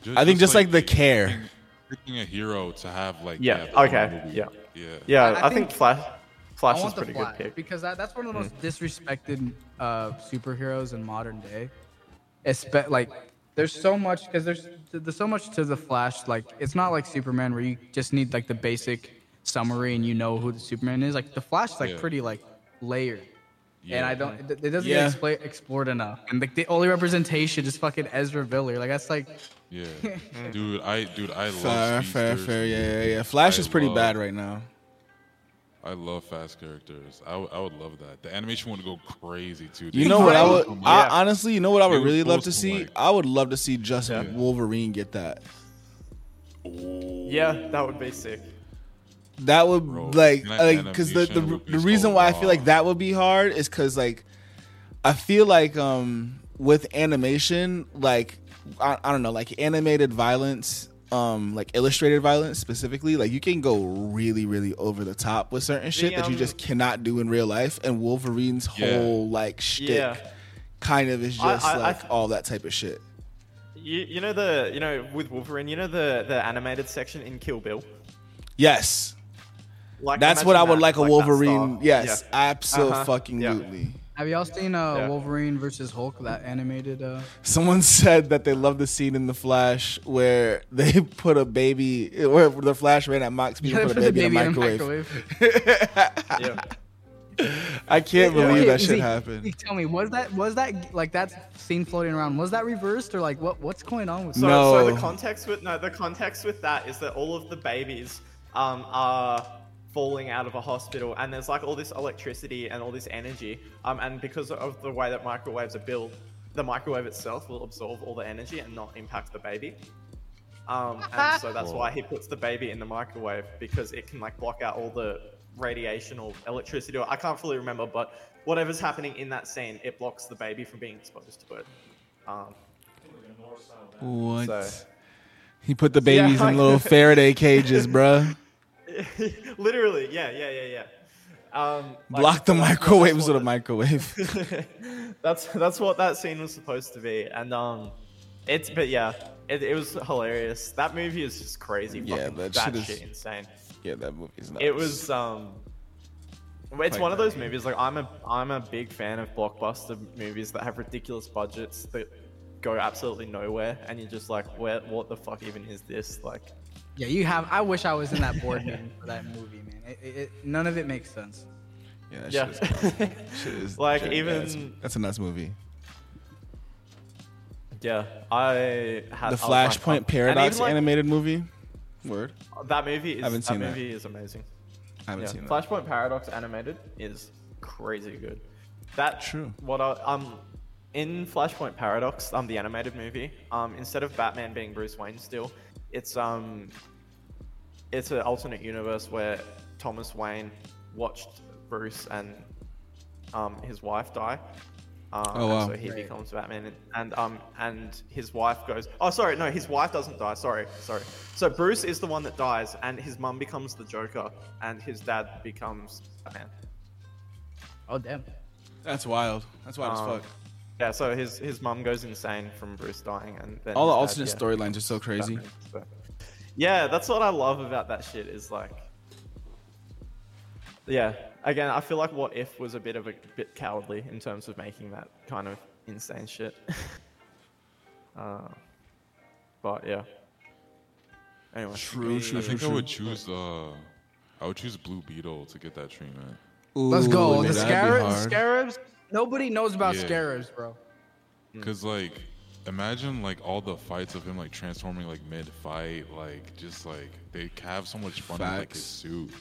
Speaker 6: Ju-
Speaker 1: I think just like the care.
Speaker 6: picking- Picking a hero to have like
Speaker 4: Yeah,
Speaker 6: the
Speaker 4: okay, yeah.
Speaker 6: yeah,
Speaker 4: Yeah,
Speaker 2: I-
Speaker 4: I,
Speaker 2: I
Speaker 4: think,
Speaker 2: think-
Speaker 4: Flash Flash
Speaker 2: I
Speaker 4: is
Speaker 2: want the
Speaker 4: pretty
Speaker 2: Flash
Speaker 4: good pick.
Speaker 2: because that, that's one of the most disrespected uh, superheroes in modern day. Espe- like, there's so much because there's there's so much to the Flash. Like, it's not like Superman where you just need like the basic summary and you know who the Superman is. Like, the Flash is like
Speaker 6: Yeah.
Speaker 2: pretty like layered. And I don't, it, it doesn't
Speaker 1: Yeah.
Speaker 2: get expla- explored enough. And like the only representation is fucking Ezra Miller. Like that's like,
Speaker 6: yeah, dude. I dude, I love
Speaker 1: Fair, fair, fair. Yeah, yeah, yeah. Flash
Speaker 6: I
Speaker 1: is pretty
Speaker 6: love-
Speaker 1: bad right now.
Speaker 6: I love fast characters. I, w- I would love that. The animation would go crazy too.
Speaker 1: You know what I would?
Speaker 6: Yeah.
Speaker 1: I, honestly, you know what I would
Speaker 6: were
Speaker 1: really love to
Speaker 6: supposed to,
Speaker 1: see?
Speaker 6: like-
Speaker 1: I would love to see just
Speaker 4: Yeah.
Speaker 1: Wolverine get that.
Speaker 4: Yeah, that would be sick.
Speaker 1: That would
Speaker 6: Bro,
Speaker 1: like
Speaker 6: that
Speaker 1: like because the the,
Speaker 6: animation would be
Speaker 1: the reason
Speaker 6: so
Speaker 1: why I feel like
Speaker 6: raw.
Speaker 1: that would be hard is because like I feel like um with animation like I, I don't know like animated violence um like illustrated violence specifically like you can go really really over the top with certain shit that you
Speaker 4: um,
Speaker 1: just cannot do in real life and Wolverine's
Speaker 6: Yeah.
Speaker 1: whole like shtick
Speaker 4: Yeah.
Speaker 1: kind of is just
Speaker 4: I- I
Speaker 1: like
Speaker 4: th-
Speaker 1: all that type of shit.
Speaker 4: You, you know the you know with Wolverine, you know the the animated section in Kill Bill.
Speaker 1: Yes,
Speaker 4: Like
Speaker 1: that's what I would
Speaker 4: that,
Speaker 1: like a
Speaker 4: that
Speaker 1: Wolverine. Yes,
Speaker 4: Yeah.
Speaker 1: absolutely.
Speaker 2: Have y'all seen uh,
Speaker 4: Yeah.
Speaker 2: Wolverine versus Hulk? That animated. Uh,
Speaker 1: Someone said that they love the scene in the Flash where they put a baby, where the Flash ran at Mach speed and put a baby, in a microwave.
Speaker 4: Yeah.
Speaker 1: I can't believe
Speaker 2: Okay,
Speaker 1: that shit
Speaker 2: Zeke,
Speaker 1: happened.
Speaker 2: Zeke, Tell me, was that was that like that scene floating around? Was that reversed or like what what's going on with?
Speaker 4: So,
Speaker 1: No.
Speaker 4: so the context with no, the context with that is that all of the babies um, are falling out of a hospital, and there's like all this electricity and all this energy, um, and because of the way that microwaves are built, the microwave itself will absorb all the energy and not impact the baby. Um, and so that's why he puts the baby in the microwave because it can like block out all the radiation or electricity. Or I can't fully remember, but whatever's happening in that scene, it blocks the baby from being exposed to it. Um,
Speaker 1: What?
Speaker 4: So-
Speaker 1: He put the babies
Speaker 4: Yeah,
Speaker 1: in little Faraday cages, bruh.
Speaker 4: Literally, yeah, yeah, yeah, yeah. Um, like,
Speaker 1: Block the microwaves with a microwave.
Speaker 4: That's that's what that scene was supposed to be, and um, it's but yeah, it, it was hilarious. That movie is just crazy.
Speaker 1: Yeah,
Speaker 4: fucking
Speaker 1: that
Speaker 4: that
Speaker 1: shit is-
Speaker 4: shit insane.
Speaker 1: yeah, that movie's nuts.
Speaker 4: It was um, it's one of those movies. Like I'm a I'm a big fan of blockbuster movies that have ridiculous budgets that go absolutely nowhere, and you're just like, where what the fuck even is this? Like,
Speaker 2: Yeah, you have. I wish I was in that board meeting for that movie, man. It, it, it, none of it makes sense.
Speaker 1: Yeah, that
Speaker 4: yeah.
Speaker 1: shit is, that shit is
Speaker 4: Like,
Speaker 1: yeah,
Speaker 4: even-
Speaker 1: that's, that's a nuts movie.
Speaker 4: Yeah, I had
Speaker 1: The
Speaker 4: I was like,
Speaker 1: Flashpoint
Speaker 4: um,
Speaker 1: Paradox
Speaker 4: like,
Speaker 1: animated movie. Word.
Speaker 4: That movie is I
Speaker 1: Haven't
Speaker 4: that
Speaker 1: seen that.
Speaker 4: movie is amazing.
Speaker 1: I haven't
Speaker 4: Yeah,
Speaker 1: seen that.
Speaker 4: Flashpoint Paradox animated is crazy good. That
Speaker 1: True.
Speaker 4: What I um in Flashpoint Paradox, um the animated movie, um instead of Batman being Bruce Wayne still, it's um it's an alternate universe where Thomas Wayne watched Bruce and um his wife die. Um,
Speaker 1: Oh,
Speaker 4: and
Speaker 1: wow.
Speaker 4: So he
Speaker 2: Right.
Speaker 4: becomes Batman, and, and um and his wife goes. Oh, sorry, no, his wife doesn't die. Sorry, sorry. So Bruce is the one that dies, and his mum becomes the Joker, and his dad becomes Batman.
Speaker 2: Oh damn.
Speaker 1: That's wild. That's wild
Speaker 4: Um,
Speaker 1: as fuck.
Speaker 4: Yeah, so his his mum goes insane from Bruce dying, and then
Speaker 1: All the
Speaker 4: dad,
Speaker 1: alternate
Speaker 4: yeah,
Speaker 1: storylines are so crazy.
Speaker 4: So- Yeah, that's what I love about that shit. Is like, yeah. Again, I feel like What If was a bit of a bit cowardly in terms of making that kind of insane shit. uh, but yeah. Anyway,
Speaker 1: True, true,
Speaker 6: I
Speaker 1: true,
Speaker 6: think I
Speaker 1: true.
Speaker 6: would choose uh, I would choose Blue Beetle to get that treatment.
Speaker 2: Let's go. The scarabs. Scarabs. Nobody knows about
Speaker 6: Yeah.
Speaker 2: scarabs, bro.
Speaker 6: Cause like, imagine like all the fights of him like transforming like mid fight, like just like they have so much fun with like his suit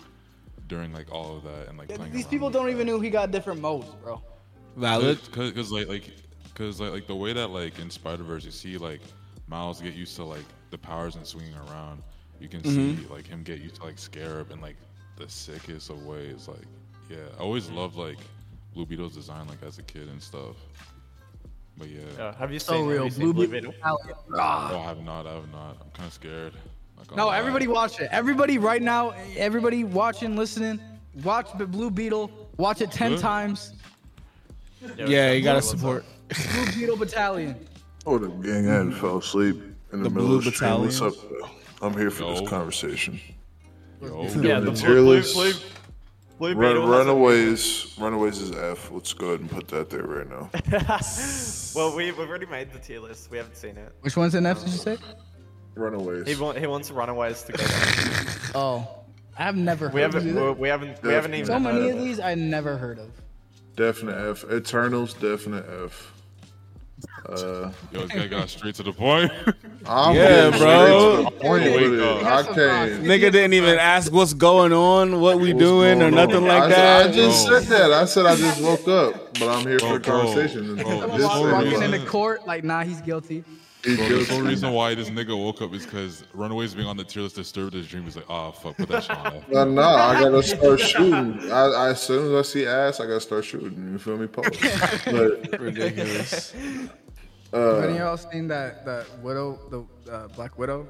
Speaker 6: during like all of that and like playing
Speaker 2: These people don't
Speaker 6: that.
Speaker 2: even know he got different modes, bro.
Speaker 1: Valid.
Speaker 6: Cause, cause, like like cause like like the way that like in Spider Verse you see like Miles get used to like the powers and swinging around. You can
Speaker 1: Mm-hmm.
Speaker 6: see like him get used to like Scarab in like the sickest of ways. Like yeah, I always loved like Blue Beetle's design like as a kid and stuff. But yeah,
Speaker 4: Yeah, have you seen, have
Speaker 2: real.
Speaker 4: you seen
Speaker 2: Blue
Speaker 4: Blue
Speaker 2: Beetle.
Speaker 4: Beetle?
Speaker 6: oh, I have not. I have not. I'm kind of scared.
Speaker 2: No,
Speaker 6: lie.
Speaker 2: everybody watch it. Everybody right now, everybody watching, listening, Watch the Blue Beetle. Watch it ten
Speaker 6: Good.
Speaker 2: times.
Speaker 1: Yeah, you gotta support.
Speaker 2: Blue Beetle Battalion.
Speaker 7: Oh, the gang I had fell asleep in the,
Speaker 1: The
Speaker 7: middle
Speaker 1: Blue
Speaker 7: of the stream. What's up? I'm here for
Speaker 6: Yo.
Speaker 7: this conversation.
Speaker 6: Yo,
Speaker 4: Yeah, the
Speaker 7: The
Speaker 4: blue,
Speaker 7: tier
Speaker 4: blue, blue
Speaker 7: Run,
Speaker 4: Beetle has a-
Speaker 7: Runaways, Runaways is F. Let's go ahead and put that there right now.
Speaker 4: Well, we, we've already made the tier list. We haven't seen it.
Speaker 2: Which one's in F? Did you say?
Speaker 7: Runaways.
Speaker 4: He, want, he wants Runaways to go down.
Speaker 2: Oh, I've never heard
Speaker 4: We
Speaker 2: of
Speaker 4: haven't,
Speaker 2: either.
Speaker 4: we, we haven't, we haven't even
Speaker 2: So
Speaker 4: heard
Speaker 2: many
Speaker 4: of
Speaker 2: of
Speaker 4: it.
Speaker 2: these I never heard of.
Speaker 7: Definite F. Eternals, definite F. Uh,
Speaker 6: yo, this guy got straight to the point.
Speaker 7: I'm
Speaker 1: Yeah,
Speaker 7: getting
Speaker 1: bro.
Speaker 7: straight to the point
Speaker 6: Wake
Speaker 7: with it.
Speaker 6: up.
Speaker 7: I can't.
Speaker 1: Nigga didn't even ask what's going on, what we
Speaker 7: What's
Speaker 1: doing, or nothing
Speaker 7: on?
Speaker 1: like
Speaker 7: I,
Speaker 1: that.
Speaker 7: I just
Speaker 6: Bro.
Speaker 7: said that. I said I just woke up, but I'm here for
Speaker 6: Bro,
Speaker 7: a conversation.
Speaker 6: bro,
Speaker 7: This
Speaker 2: Someone
Speaker 6: this
Speaker 2: walk-
Speaker 6: whole
Speaker 7: is-
Speaker 2: walking
Speaker 6: in
Speaker 2: the court like, nah, he's guilty.
Speaker 7: He's
Speaker 6: Bro, the whole reason why this nigga woke up is because Runaways being on the tier list disturbed his dream. He's like, oh fuck, put that shit on.
Speaker 7: No, no, I gotta start shooting. I, I, as soon as I see ass, I gotta start shooting. You feel me? Post. But
Speaker 1: Ridiculous.
Speaker 2: Have any of y'all seen that that Widow, the uh, Black Widow?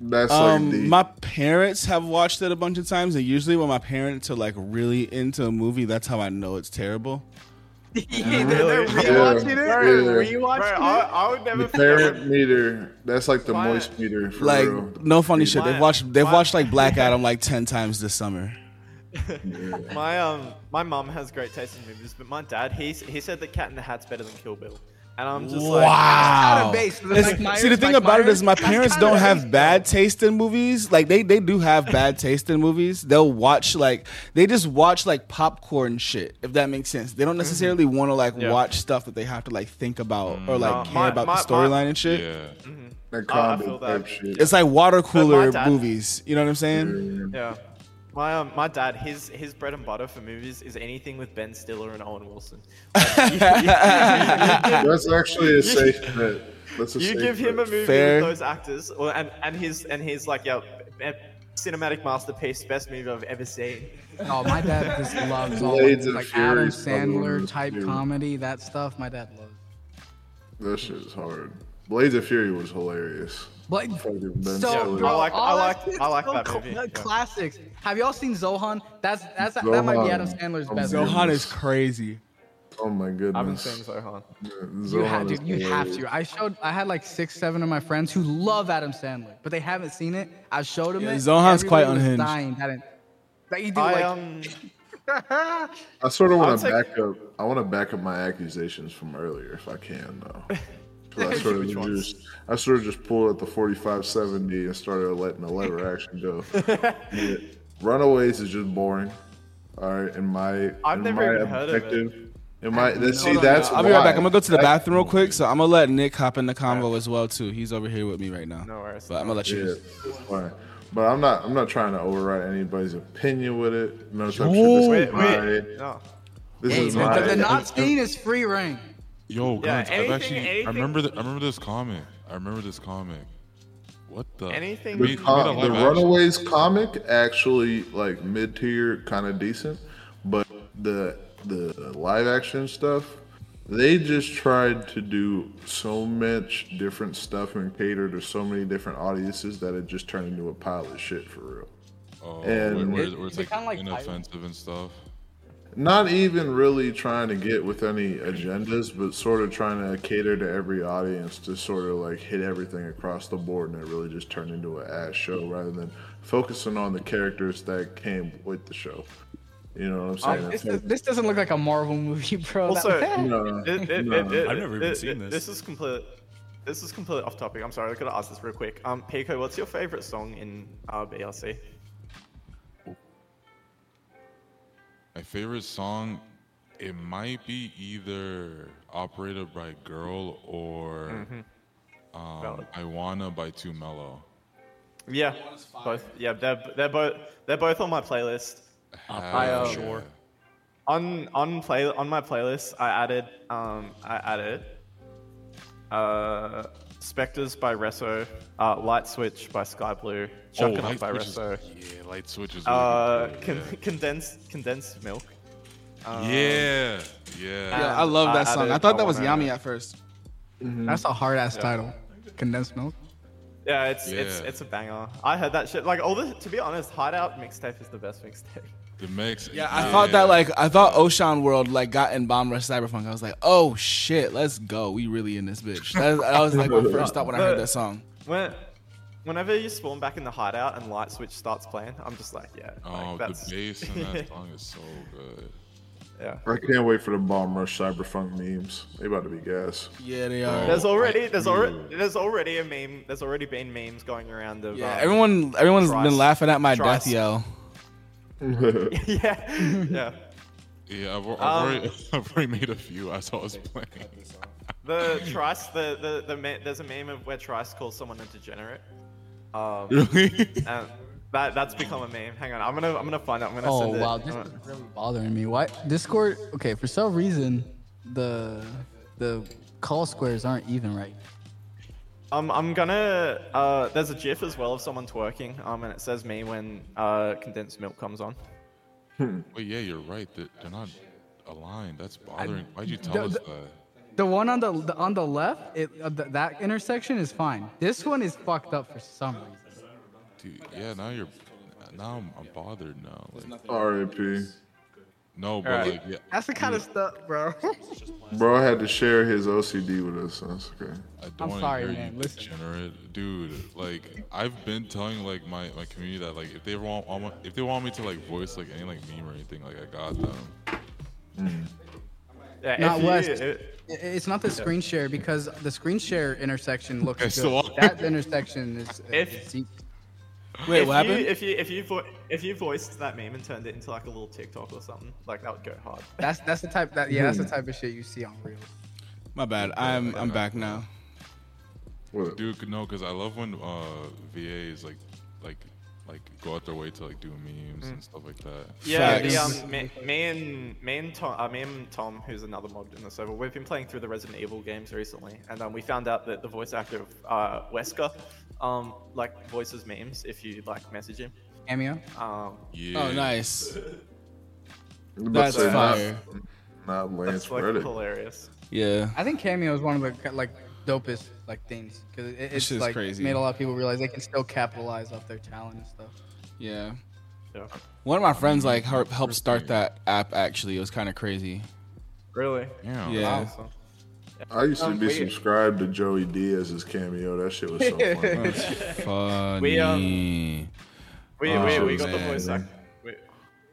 Speaker 7: that's like the
Speaker 1: Um, my parents have watched it a bunch of times, and usually when my parents are like really into a movie, that's how I know it's terrible.
Speaker 2: yeah, they're
Speaker 7: rewatching
Speaker 2: it.
Speaker 7: Yeah.
Speaker 2: They're
Speaker 7: Yeah.
Speaker 2: Rewatching
Speaker 4: I,
Speaker 2: it.
Speaker 4: I would never
Speaker 7: the
Speaker 4: forget
Speaker 7: parent meter. That's like the
Speaker 4: Why-
Speaker 7: moist meter for
Speaker 1: Like,
Speaker 7: real.
Speaker 1: no funny shit.
Speaker 4: My-
Speaker 1: They've watched they've
Speaker 4: my-
Speaker 1: watched like Black Adam like ten times this summer.
Speaker 4: My um, my mum has great taste in movies, but my dad, he's he said that Cat in the Hat's better than Kill Bill, and I'm just like,
Speaker 1: Wow.
Speaker 2: Out of base. The Myers-
Speaker 1: see, the thing
Speaker 2: Mike
Speaker 1: about it
Speaker 2: Myers,
Speaker 1: is, my parents don't have
Speaker 2: base,
Speaker 1: bad taste in movies. Like they they do have bad taste in movies. They'll watch like they just watch like popcorn shit. If that makes sense, they don't mm-hmm. necessarily want to like
Speaker 4: Yeah.
Speaker 1: watch stuff that they have to like think about mm. or like
Speaker 4: No,
Speaker 1: care
Speaker 4: my-
Speaker 1: about
Speaker 4: my-
Speaker 1: the storyline and shit.
Speaker 6: Yeah, mm-hmm.
Speaker 7: That
Speaker 4: oh, I-
Speaker 7: I
Speaker 4: feel that.
Speaker 7: shit.
Speaker 1: It's like water cooler
Speaker 4: dad-
Speaker 1: movies. You know what I'm saying?
Speaker 4: yeah. My um, my dad, his his bread and butter for movies is anything with Ben Stiller and Owen Wilson. Like, you,
Speaker 7: That's actually a safe bet. That's a
Speaker 4: you
Speaker 7: safe
Speaker 4: give him a
Speaker 7: bet.
Speaker 4: movie
Speaker 1: Fair.
Speaker 4: with those actors, or, and and his and he's like, yeah, cinematic masterpiece, best movie I've ever seen.
Speaker 2: Oh, my dad just loves all
Speaker 7: Blades
Speaker 2: of, like Adam
Speaker 7: Fury's probably one of
Speaker 2: Sandler
Speaker 7: those
Speaker 2: type
Speaker 7: too.
Speaker 2: comedy, that stuff. My dad loves.
Speaker 7: That shit is hard. Blades of Fury was hilarious.
Speaker 2: Like, so, bro,
Speaker 4: I like- I like- I like that
Speaker 2: cool.
Speaker 4: movie,
Speaker 2: The
Speaker 4: yeah.
Speaker 2: Classics. Have y'all seen Zohan? That's that's that might be Adam Sandler's
Speaker 7: Oh,
Speaker 2: best.
Speaker 7: Zohan.
Speaker 2: movie.
Speaker 1: Is crazy.
Speaker 7: Oh my goodness.
Speaker 4: I haven't seen Zohan.
Speaker 2: You have, dude, you have to. I showed. I had like six, seven of my friends who love Adam Sandler, but they haven't seen it. I showed them
Speaker 1: Yeah,
Speaker 2: it.
Speaker 1: Zohan's quite
Speaker 2: everybody was
Speaker 1: unhinged.
Speaker 2: Dying that it, that you do
Speaker 4: I
Speaker 2: like.
Speaker 4: um,
Speaker 7: I sort of want to
Speaker 4: take-
Speaker 7: back up. I want to back up my accusations from earlier, if I can, though. 'Cause I sort of just, I sort of just pulled at the 4570 and started letting the lever action go. Yeah. Runaways is just boring. All right, in my,
Speaker 4: I've
Speaker 7: in
Speaker 4: never
Speaker 7: my
Speaker 4: even heard of it.
Speaker 7: objective- In my, that, see,
Speaker 1: on,
Speaker 7: that's
Speaker 1: I'll be right back. I'm gonna go to the bathroom real quick, so I'm gonna let Nick hop in the convo as well too. He's over here with me right now.
Speaker 4: No worries.
Speaker 1: But I'm gonna let you.
Speaker 7: Yeah, that's. But I'm not. I'm not trying to override anybody's opinion with it. No type of
Speaker 1: Yo,
Speaker 7: shit.
Speaker 4: wait,
Speaker 7: This my.
Speaker 4: wait, no.
Speaker 7: This
Speaker 2: hey,
Speaker 7: is
Speaker 2: man,
Speaker 7: my.
Speaker 2: the, the not seen is free reign.
Speaker 6: Yo,
Speaker 4: Yeah,
Speaker 6: guys, I've actually,
Speaker 4: anything-
Speaker 6: I remember, the, I remember this comic. I remember this comic. What the?
Speaker 4: Anything-
Speaker 6: They
Speaker 7: The, com- the
Speaker 6: live action.
Speaker 7: Runaways comic actually like mid tier, kind of decent, but the the live action stuff, they just tried to do so much different stuff and cater to so many different audiences that it just turned into a pile of shit for real.
Speaker 6: Oh,
Speaker 7: and-
Speaker 6: where, where,
Speaker 2: It-
Speaker 6: where it's
Speaker 2: is it
Speaker 6: like,
Speaker 2: kinda like
Speaker 6: inoffensive and stuff.
Speaker 7: Not even really trying to get with any agendas, but sort of trying to cater to every audience to sort of like hit everything across the board, and it really just turned into an ass show rather than focusing on the characters that came with the show. You know what I'm saying?
Speaker 2: This,
Speaker 7: It's
Speaker 2: does- this doesn't look like a Marvel movie, bro.
Speaker 4: Also,
Speaker 7: no,
Speaker 4: It- it-
Speaker 7: no.
Speaker 4: it- it-
Speaker 5: I've never even
Speaker 4: it-
Speaker 5: seen this.
Speaker 4: This is complete. This is completely off topic. I'm sorry. I gotta ask this real quick. Um, Pico, what's your favorite song in uh, BRC?
Speaker 6: My favorite song, it might be either "Operated by Girl" or
Speaker 4: Mm-hmm.
Speaker 6: um, "I Wanna" by 2 Mello.
Speaker 4: Yeah, both. Yeah, they're they're both they're both on my playlist. I,
Speaker 6: Hell
Speaker 4: um,
Speaker 5: sure.
Speaker 4: On on play on my playlist, I added um I added uh Spectres by Resso, uh, Light Switch by Sky Blue, Chucking Up by
Speaker 6: Switch is-
Speaker 4: Resso,
Speaker 6: Yeah, Light Switch is really
Speaker 4: uh, con-
Speaker 6: yeah.
Speaker 4: condensed condensed milk. Um,
Speaker 6: yeah, yeah.
Speaker 1: Yeah, I love that
Speaker 4: I
Speaker 1: song.
Speaker 4: added
Speaker 1: I thought that was
Speaker 4: I Wanna-
Speaker 1: Yami at first.
Speaker 2: That's a hard ass title. Condensed milk.
Speaker 4: Yeah, it's it's it's a banger. I heard that shit. Like all the to be honest, Hideout mixtape is the best mixtape.
Speaker 6: The mix.
Speaker 1: Yeah, I thought that like I thought Ocean World like got in Bomb Rush Cyberpunk. I was like, oh shit, let's go. We really in this bitch. That, that was like my first thought when I heard that song.
Speaker 4: When, whenever you spawn back in the hideout and light switch starts playing, I'm just like, yeah.
Speaker 6: Oh,
Speaker 4: like, that's,
Speaker 6: the bass in that song is so good.
Speaker 4: yeah.
Speaker 7: I can't wait for the Bomb Rush Cyberpunk memes. They about to be gas.
Speaker 1: Yeah, they are.
Speaker 4: There's already there's already there's already a meme. There's already been memes going around of
Speaker 1: Yeah,
Speaker 4: um,
Speaker 1: everyone everyone's
Speaker 4: Tryce-
Speaker 1: been laughing at my
Speaker 4: Tryce.
Speaker 1: death yell.
Speaker 4: yeah, yeah.
Speaker 6: Yeah, I've, I've,
Speaker 4: Um,
Speaker 6: already, I've already made a few as I was playing.
Speaker 4: The Tryce, the the the me- there's a meme of where Tryce calls someone a degenerate. Um,
Speaker 6: Really?
Speaker 4: and that that's become a meme. Hang on, I'm gonna I'm gonna find it. I'm gonna
Speaker 2: Oh
Speaker 4: send it.
Speaker 2: wow,
Speaker 4: I'm
Speaker 2: this
Speaker 4: gonna-
Speaker 2: is really bothering me. Why Discord? Okay, for some reason, the the call squares aren't even right.
Speaker 4: Um, I'm gonna. Uh, there's a GIF as well of someone twerking. Um, and it says me when uh condensed milk comes on.
Speaker 6: Wait, yeah, you're right. They're, they're not aligned. That's bothering. Why'd you tell
Speaker 2: the-
Speaker 6: us that?
Speaker 2: The one on the, the on the left, it uh, th- that intersection is fine. This one is fucked up for some reason.
Speaker 6: Dude, yeah, now you're. Now I'm, I'm bothered now. Like,
Speaker 7: R.I.P.
Speaker 6: no, but
Speaker 4: Alright.
Speaker 6: like, yeah,
Speaker 2: That's the kind of stuff, bro.
Speaker 7: Bro had to share his OCD with us. so That's okay.
Speaker 6: I don't
Speaker 2: I'm
Speaker 6: want
Speaker 2: sorry,
Speaker 6: to hear
Speaker 2: man,
Speaker 6: you
Speaker 2: listen.
Speaker 6: degenerate, dude. Like, I've been telling like my, my community that like if they want, if they want me to like voice like any like meme or anything, like I got them.
Speaker 4: Yeah,
Speaker 2: Not West.
Speaker 4: it-
Speaker 2: It's not the screen share because the screen share intersection looks
Speaker 6: Okay,
Speaker 2: good.
Speaker 6: so-
Speaker 2: that intersection is.
Speaker 4: If-
Speaker 2: is-
Speaker 1: Wait,
Speaker 4: if
Speaker 1: what
Speaker 4: you. If you if you vo- if you voiced that meme and turned it into like a little TikTok or something, like that would go hard.
Speaker 2: that's that's the type that yeah that's the type of shit you see on Reels.
Speaker 1: My bad. I'm I'm back now.
Speaker 7: What?
Speaker 6: Dude, no, because I love when uh VAs like like like go out their way to like do memes and stuff like that.
Speaker 4: Yeah, the, um, me, me and me and Tom, uh, me and Tom, who's another mod in the server, we've been playing through the Resident Evil games recently, and um, we found out that the voice actor of uh, Wesker, um, like voices memes if you like message him.
Speaker 2: Cameo.
Speaker 4: Um,
Speaker 6: Yeah.
Speaker 1: Oh, nice.
Speaker 7: I'm about to
Speaker 1: That's
Speaker 7: say, not-
Speaker 1: fire.
Speaker 7: Not Lance
Speaker 4: that's like
Speaker 7: Reddick.
Speaker 4: hilarious.
Speaker 1: Yeah.
Speaker 2: I think Cameo is one of the like dopest like things because it, it's
Speaker 1: shit's
Speaker 2: like
Speaker 1: crazy.
Speaker 2: made a lot of people realize they can still capitalize off their talent and stuff.
Speaker 1: Yeah.
Speaker 4: Yeah.
Speaker 1: One of my friends like helped helped start that app. Actually, it was kind of crazy.
Speaker 4: Really?
Speaker 6: Yeah.
Speaker 1: Yeah.
Speaker 4: Awesome.
Speaker 7: I used to
Speaker 4: Um,
Speaker 7: be
Speaker 4: we-
Speaker 7: subscribed to Joey Diaz's cameo. That shit was so funny.
Speaker 1: Funny.
Speaker 4: We, um, We,
Speaker 1: Oh,
Speaker 4: we, we got the voice act. We,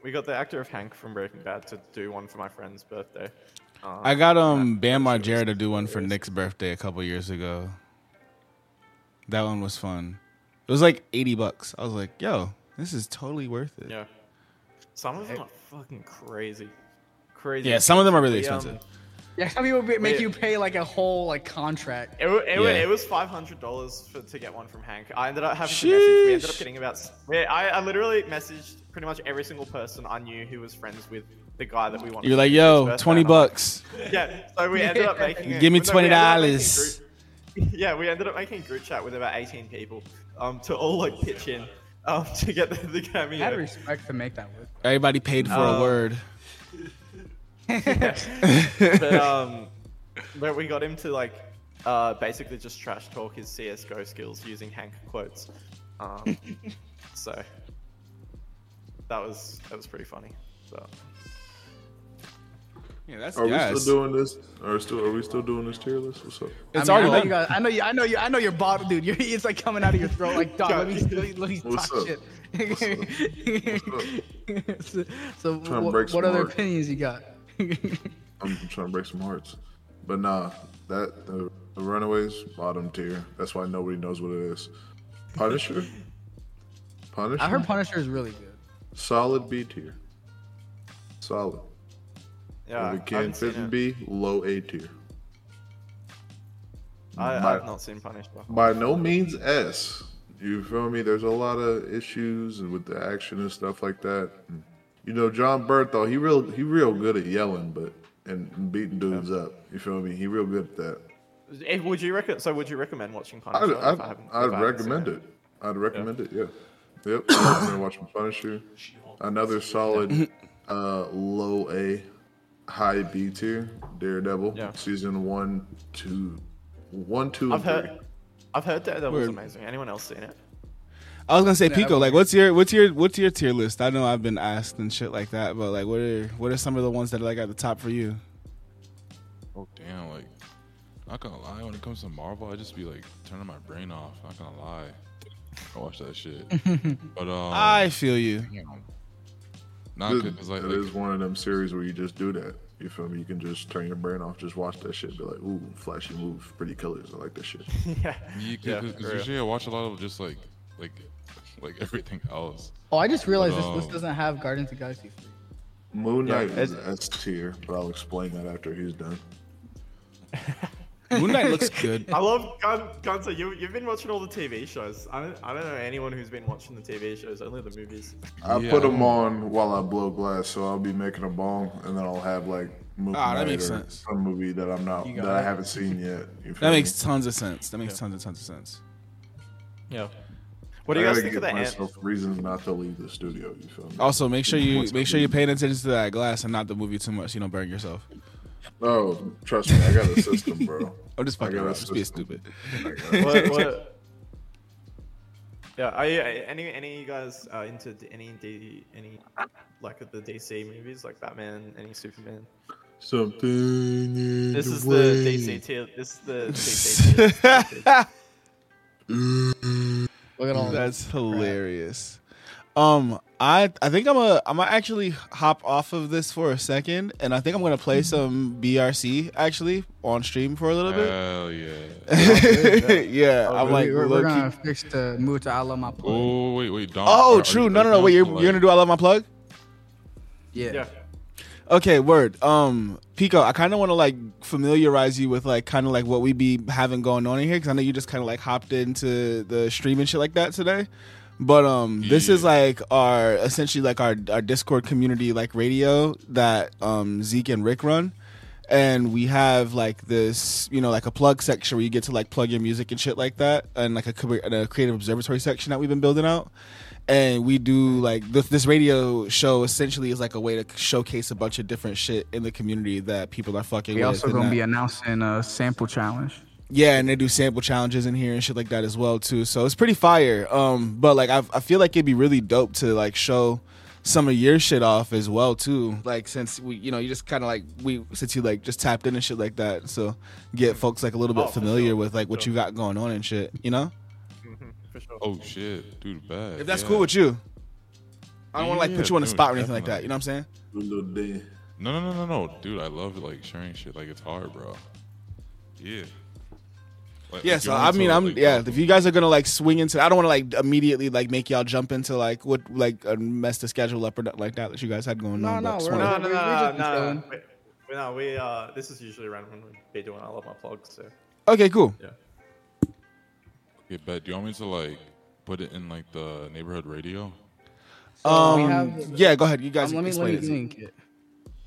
Speaker 4: we got the actor of Hank from Breaking Bad to do one for my friend's birthday. Um,
Speaker 1: I got um Bam Margera to do one for Nick's birthday a couple years ago. That one was fun. It was like eighty bucks. I was like, yo, this is totally worth it.
Speaker 4: yeah. Some of them are fucking crazy. Crazy.
Speaker 1: Yeah, some of them are really
Speaker 4: We, um,
Speaker 1: expensive.
Speaker 2: Yeah, some people be- make
Speaker 4: Wait.
Speaker 2: you pay like a whole like contract.
Speaker 4: It, it,
Speaker 1: Yeah.
Speaker 4: it was five hundred dollars to get one from Hank. I ended up having to message. We ended up getting about. s- we- I, I literally messaged pretty much every single person I knew who was friends with the guy that we wanted.
Speaker 1: You're like,
Speaker 4: do
Speaker 1: yo, twenty
Speaker 4: and I'm like-
Speaker 1: bucks.
Speaker 4: Yeah, so we ended up making. a-
Speaker 1: Give me
Speaker 4: no, we ended up making
Speaker 1: $20.
Speaker 4: group- Yeah, we ended up making a group chat with about eighteen people, um, to all like pitch in, um, to get the, the
Speaker 2: I had respect to make that work.
Speaker 1: Everybody paid for a
Speaker 4: Uh,
Speaker 1: word.
Speaker 4: but um, but we got him to like, uh, basically just trash talk his CS:GO skills using Hank quotes. Um, so that was that was pretty funny. So
Speaker 1: Yeah, that's
Speaker 7: Are we
Speaker 1: gas.
Speaker 7: still doing this? Are still are we still doing this tier list? What's up?
Speaker 1: It's
Speaker 2: I mean,
Speaker 1: already
Speaker 2: I know
Speaker 1: done.
Speaker 2: you guys. I know you. I know you. I know your bottle, dude. You're, it's like coming out of your throat. Like, dog, let me, let me, let me
Speaker 7: What's
Speaker 2: talk
Speaker 7: up?
Speaker 2: shit.
Speaker 7: What's
Speaker 2: so, so
Speaker 7: Trying to
Speaker 2: what,
Speaker 7: break
Speaker 2: what
Speaker 7: some
Speaker 2: other
Speaker 7: hearts.
Speaker 2: opinions you got?
Speaker 7: I'm trying to break some hearts, but nah, that the, the Runaways bottom tier. That's why nobody knows what it is. Punisher. Punisher.
Speaker 2: I heard Punisher is really good.
Speaker 7: solid B tier. Solid.
Speaker 4: yeah,
Speaker 7: if
Speaker 4: I
Speaker 7: it can
Speaker 4: haven't
Speaker 7: fit in. B, low A tier.
Speaker 4: I,
Speaker 7: by-
Speaker 4: I've not seen Punisher.
Speaker 7: By no means S. You feel me? There's a lot of issues with the action and stuff like that. And, you know, Jon Bernthal, he real he real good at yelling, but and beating dudes up. You feel me? He real good at that.
Speaker 4: Eh, Would you recommend? So would you recommend watching
Speaker 7: I'd,
Speaker 4: Punisher?
Speaker 7: I'd,
Speaker 4: if I haven't- if I
Speaker 7: I'd
Speaker 4: haven't
Speaker 7: recommend
Speaker 4: seen
Speaker 7: it. I'd recommend it. Yeah. Yep. I've been watching Punisher. Another solid uh, low A, high B tier. Daredevil.
Speaker 4: Yeah.
Speaker 7: Season one, two, one, two,
Speaker 4: I've
Speaker 7: and three.
Speaker 4: heard. I've heard Daredevil was amazing. Anyone else seen it?
Speaker 1: I was gonna say Pico. Like, what's your what's your what's your tier list? I know I've been asked and shit like that, but like, what are what are some of the ones that are like at the top for you?
Speaker 6: Oh damn! Like, not gonna lie, when it comes to Marvel, I just be like turning my brain off. Not gonna lie, I watch that shit. but um,
Speaker 1: I feel you.
Speaker 6: damn. Not
Speaker 7: It
Speaker 6: because like,
Speaker 7: it
Speaker 6: like
Speaker 7: is one of them series where you just do that. You feel me? You can just turn your brain off, just watch that shit. Be like, ooh, flashy moves, pretty colors. I like that shit.
Speaker 4: yeah.
Speaker 6: Yeah,
Speaker 4: Yeah,
Speaker 6: because usually I watch a lot of just like, like, like everything else.
Speaker 2: Oh, I just realized this
Speaker 6: um,
Speaker 2: list doesn't have Guardians of the Galaxy 3.
Speaker 7: Moon
Speaker 4: Yeah,
Speaker 7: Knight is S tier, but I'll explain that after he's done.
Speaker 1: Moon Knight looks good.
Speaker 4: I love Gun Gunter. You you've been watching all the TV shows. I don't I don't know anyone who's been watching the TV shows. Only the movies.
Speaker 7: I
Speaker 6: Yeah,
Speaker 7: put them on while I blow glass, so I'll be making a bong, and then I'll have like Moon
Speaker 1: Ah, that
Speaker 7: Knight
Speaker 1: makes
Speaker 7: or
Speaker 1: sense.
Speaker 7: some movie that I'm not that
Speaker 2: got
Speaker 7: I haven't seen yet.
Speaker 1: That
Speaker 7: me?
Speaker 1: makes tons of sense. That makes tons and tons of sense.
Speaker 4: Yeah. What do
Speaker 7: I
Speaker 4: you guys
Speaker 7: gotta
Speaker 4: think of
Speaker 7: give
Speaker 4: the ant?
Speaker 7: myself reasons not to leave the studio. You feel me?
Speaker 1: Also, make sure you
Speaker 7: What's
Speaker 1: make sure you're paying attention to that glass and not the movie too much. You don't burn yourself.
Speaker 7: Oh, trust me, I got a system, bro.
Speaker 1: I'm just fucking
Speaker 7: got a
Speaker 1: around. Just being stupid.
Speaker 7: I got it.
Speaker 4: what, what? Yeah, are you, any any of you guys uh, into any D, any like of the DC movies like Batman, any Superman?
Speaker 7: Something. In
Speaker 4: This
Speaker 7: the
Speaker 4: is
Speaker 7: way.
Speaker 4: the DC tier. This is the DC tier.
Speaker 2: Look at all that.
Speaker 1: That's hilarious. Um, I I think I'm a I'm gonna actually hop off of this for a second, and I think I'm gonna play some BRC actually on stream for a little bit.
Speaker 6: Hell yeah!
Speaker 1: yeah, I'm
Speaker 2: We're-
Speaker 1: like
Speaker 2: we're, we're gonna fix the move to I Love My Plug.
Speaker 6: Oh wait, wait, don't.
Speaker 1: Oh,
Speaker 6: are- are
Speaker 1: true.
Speaker 6: you-
Speaker 1: No, no, no. Wait, you're,
Speaker 6: down
Speaker 1: you're gonna do I love my plug?
Speaker 2: yeah.
Speaker 4: yeah.
Speaker 1: Okay, word. Um, Pico, I kind of want to like familiarize you with like kind of like what we be having going on in here because I know you just kind of like hopped into the stream and shit like that today. But um, this is like our essentially like our our Discord community like radio that um Zeke and Rick run, and we have like this you know like a plug section where you get to like plug your music and shit like that, and like a, and a creative observatory section that we've been building out and we do like this, this radio show essentially is like a way to showcase a bunch of different shit in the community that people are fucking
Speaker 2: We
Speaker 1: with.
Speaker 2: also
Speaker 1: and
Speaker 2: gonna
Speaker 1: that-
Speaker 2: be announcing a sample challenge.
Speaker 1: yeah, and they do sample challenges in here and shit like that as well too. So it's pretty fire. Um, but like I, I feel like it'd be really dope to like show some of your shit off as well too. Like since we, you know, you just kind of like we since you like just tapped in and shit like that. So get folks like a little bit
Speaker 4: Oh,
Speaker 1: familiar
Speaker 4: sure,
Speaker 1: with like what
Speaker 4: sure.
Speaker 1: you got going on and shit. You know,
Speaker 4: For sure.
Speaker 6: Oh shit, dude, bad.
Speaker 1: if that's
Speaker 6: yeah.
Speaker 1: cool with you. I don't want to like put you on the spot or anything like that. You know what I'm saying?
Speaker 7: Little day.
Speaker 6: No, no, no, no, no, dude. I love like sharing shit. Like it's hard, bro. Yeah. Like,
Speaker 1: Yeah,
Speaker 6: like,
Speaker 1: so I mean,
Speaker 6: to,
Speaker 1: I'm
Speaker 6: like,
Speaker 1: yeah. If you guys are gonna like swing into, I don't want to like immediately like make y'all jump into like what like uh, mess the schedule up or nothing like that that you guys had going
Speaker 2: No,
Speaker 1: on.
Speaker 2: no,
Speaker 1: but just
Speaker 2: we're
Speaker 1: wanna-
Speaker 4: No, no, no, no, no. We, we, no, we uh, this is usually around when we be doing I love my plugs. So
Speaker 1: Okay, cool.
Speaker 4: yeah.
Speaker 6: Okay, bet. Do you want me to like put it in like the neighborhood radio?
Speaker 2: So
Speaker 1: Um,
Speaker 2: have-
Speaker 1: yeah, go ahead. You guys
Speaker 2: Um, let me let
Speaker 1: explain
Speaker 2: me
Speaker 1: it.
Speaker 2: Link it.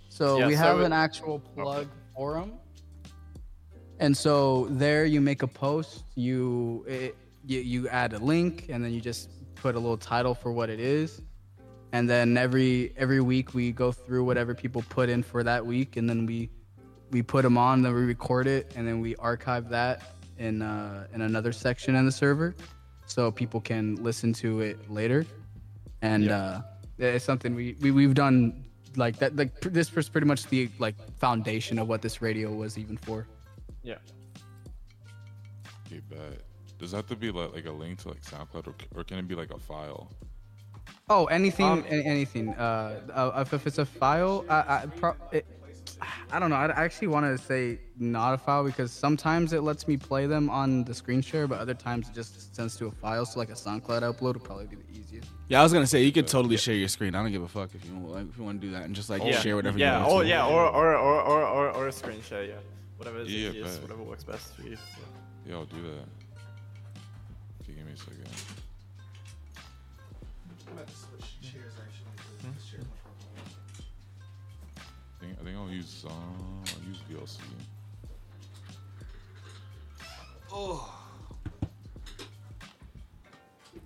Speaker 2: So
Speaker 4: Yeah,
Speaker 2: we
Speaker 4: so
Speaker 2: have
Speaker 4: it-
Speaker 2: an actual plug forum, and so there you make a post. You it, you you add a link, and then you just put a little title for what it is, and then every every week we go through whatever people put in for that week, and then we we put them on, then we record it, and then we archive that in uh, in another section in the server, so people can listen to it later and uh, it's something we, we we've done like that. Like pr- this was pretty much the like foundation of what this radio was even for.
Speaker 4: Yeah.
Speaker 6: Okay, bet. Does that have to be like, like a link to like SoundCloud, or, or can it be like a file?
Speaker 2: Oh, anything,
Speaker 4: Um,
Speaker 2: a- anything. Uh, uh, if, if it's a file, I, I, pro- it, I don't know. I actually want to say not a file because sometimes it lets me play them on the screen share, but other times it just sends to a file. So like a SoundCloud upload would probably be the easiest.
Speaker 1: Yeah, I was gonna say you could totally share your screen. I don't give a fuck if you want, like, if you want to do that and just like oh,
Speaker 4: yeah.
Speaker 1: share whatever
Speaker 4: Yeah.
Speaker 1: you
Speaker 4: Or
Speaker 1: want. Oh, to.
Speaker 4: yeah. Or or, or or or or a screen share. Yeah. Whatever is
Speaker 6: Yeah,
Speaker 4: easiest.
Speaker 6: bet.
Speaker 4: Whatever works best for you. Yeah.
Speaker 6: Yeah, I'll do that. Okay, give me a second. I think, I think I'll use uh, I'll use VLC.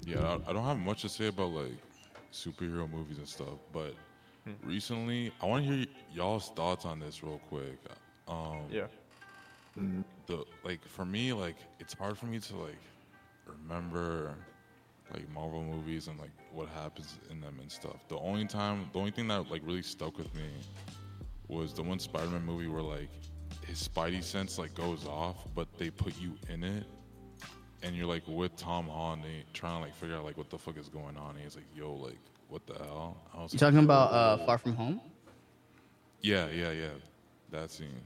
Speaker 6: Yeah, I, I don't have much to say about like superhero movies and stuff, but recently I want to hear y'all's thoughts on this real quick. Um,
Speaker 4: Yeah.
Speaker 6: the like for me like it's hard for me to like remember like Marvel movies and like what happens in them and stuff. The only time, the only thing that like really stuck with me was the one Spider-Man movie where like his Spidey sense like goes off, but they put you in it, and you're like with Tom Holland, and you're trying to like figure out like what the fuck is going on. And he's like, "Yo, like what the hell?" I was
Speaker 2: You
Speaker 6: like,
Speaker 2: talking about uh, Far From Home?
Speaker 6: Yeah, yeah, yeah. That scene.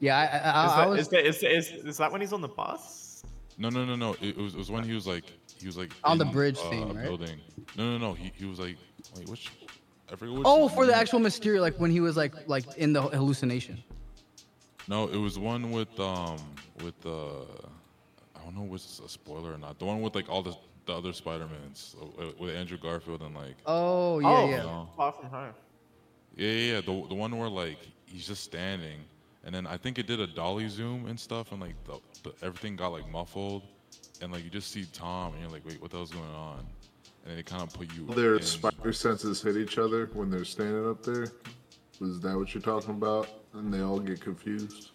Speaker 2: Yeah, I, I,
Speaker 4: Is
Speaker 2: I, I
Speaker 4: that,
Speaker 2: was
Speaker 4: is, that, is, is, is that when he's on the bus?
Speaker 6: No, no, no, no. It, it was it was when he was like he was like
Speaker 2: On the bridge
Speaker 6: uh,
Speaker 2: scene,
Speaker 6: a
Speaker 2: right?
Speaker 6: Building. No, no, no. He, he was like wait, which I forget which.
Speaker 2: Oh, for the actual Mysterio, like when he was like like in the hallucination.
Speaker 6: No, it was one with um with uh I don't know if it's a spoiler or not. The one with like all the the other Spider-Mans uh, with Andrew Garfield and like
Speaker 2: Oh yeah,
Speaker 4: oh,
Speaker 2: yeah.
Speaker 6: No.
Speaker 4: Far from home.
Speaker 6: yeah, yeah, yeah. The the one where like he's just standing and then I think it did a dolly zoom and stuff and like the, the everything got like muffled and like you just see Tom and you're like wait what the hell's going on and then it kind of put you
Speaker 7: Their
Speaker 6: in-
Speaker 7: spider senses hit each other when they're standing up there. Was that what you're talking about? And they all get confused.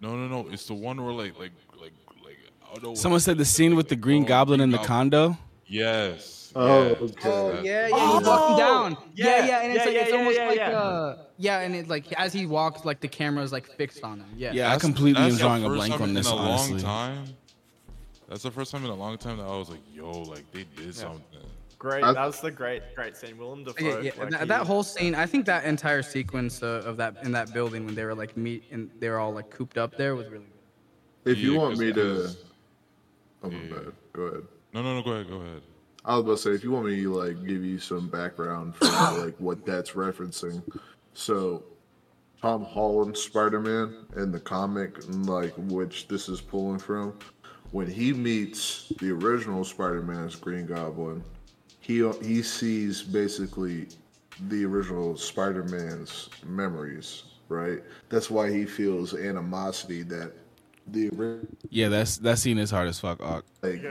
Speaker 6: No, no, no. It's the one where like, like, like, like. I don't know.
Speaker 1: Someone said the scene with the Green
Speaker 6: Oh,
Speaker 1: Goblin in the
Speaker 6: Goblin.
Speaker 1: condo.
Speaker 6: Yes.
Speaker 7: Oh,
Speaker 6: yes,
Speaker 7: okay.
Speaker 2: Oh
Speaker 6: that-
Speaker 2: yeah, yeah,
Speaker 4: Oh,
Speaker 2: he's walking down. Yeah,
Speaker 4: yeah,
Speaker 2: yeah, and it's
Speaker 4: yeah,
Speaker 2: like it's
Speaker 4: yeah,
Speaker 2: almost
Speaker 4: yeah,
Speaker 2: like
Speaker 4: yeah.
Speaker 2: uh yeah, and it like as he walks, like the camera's like fixed on him. Yeah.
Speaker 1: Yeah, I completely am drawing a blank
Speaker 6: time
Speaker 1: on
Speaker 6: in
Speaker 1: this.
Speaker 6: a
Speaker 1: Honestly,
Speaker 6: long time. That's the first time in a long time that I was like, "Yo, like they did something."
Speaker 4: Great. That was the great, great scene. Willem Dafoe.
Speaker 2: Yeah, yeah,
Speaker 4: like,
Speaker 2: that,
Speaker 4: he-
Speaker 2: that whole scene. I think that entire sequence uh, of that in that building when they were like meet and they were all like cooped up there was really good.
Speaker 7: If you
Speaker 6: Yeah,
Speaker 7: want
Speaker 6: 'cause-
Speaker 7: me to,
Speaker 6: 'cause-
Speaker 7: oh my
Speaker 6: Yeah.
Speaker 7: bad. Go ahead.
Speaker 6: No, no, no. Go ahead. Go ahead.
Speaker 7: I was about to say, if you want me to like give you some background for like what that's referencing, so Tom Holland Spider Man in the comic, like which this is pulling from, when he meets the original Spider Man as Green Goblin, he he sees basically the original Spider Man's memories, right? That's why he feels animosity that the ori-
Speaker 1: yeah, that's that scene is hard as fuck. Ak.
Speaker 7: like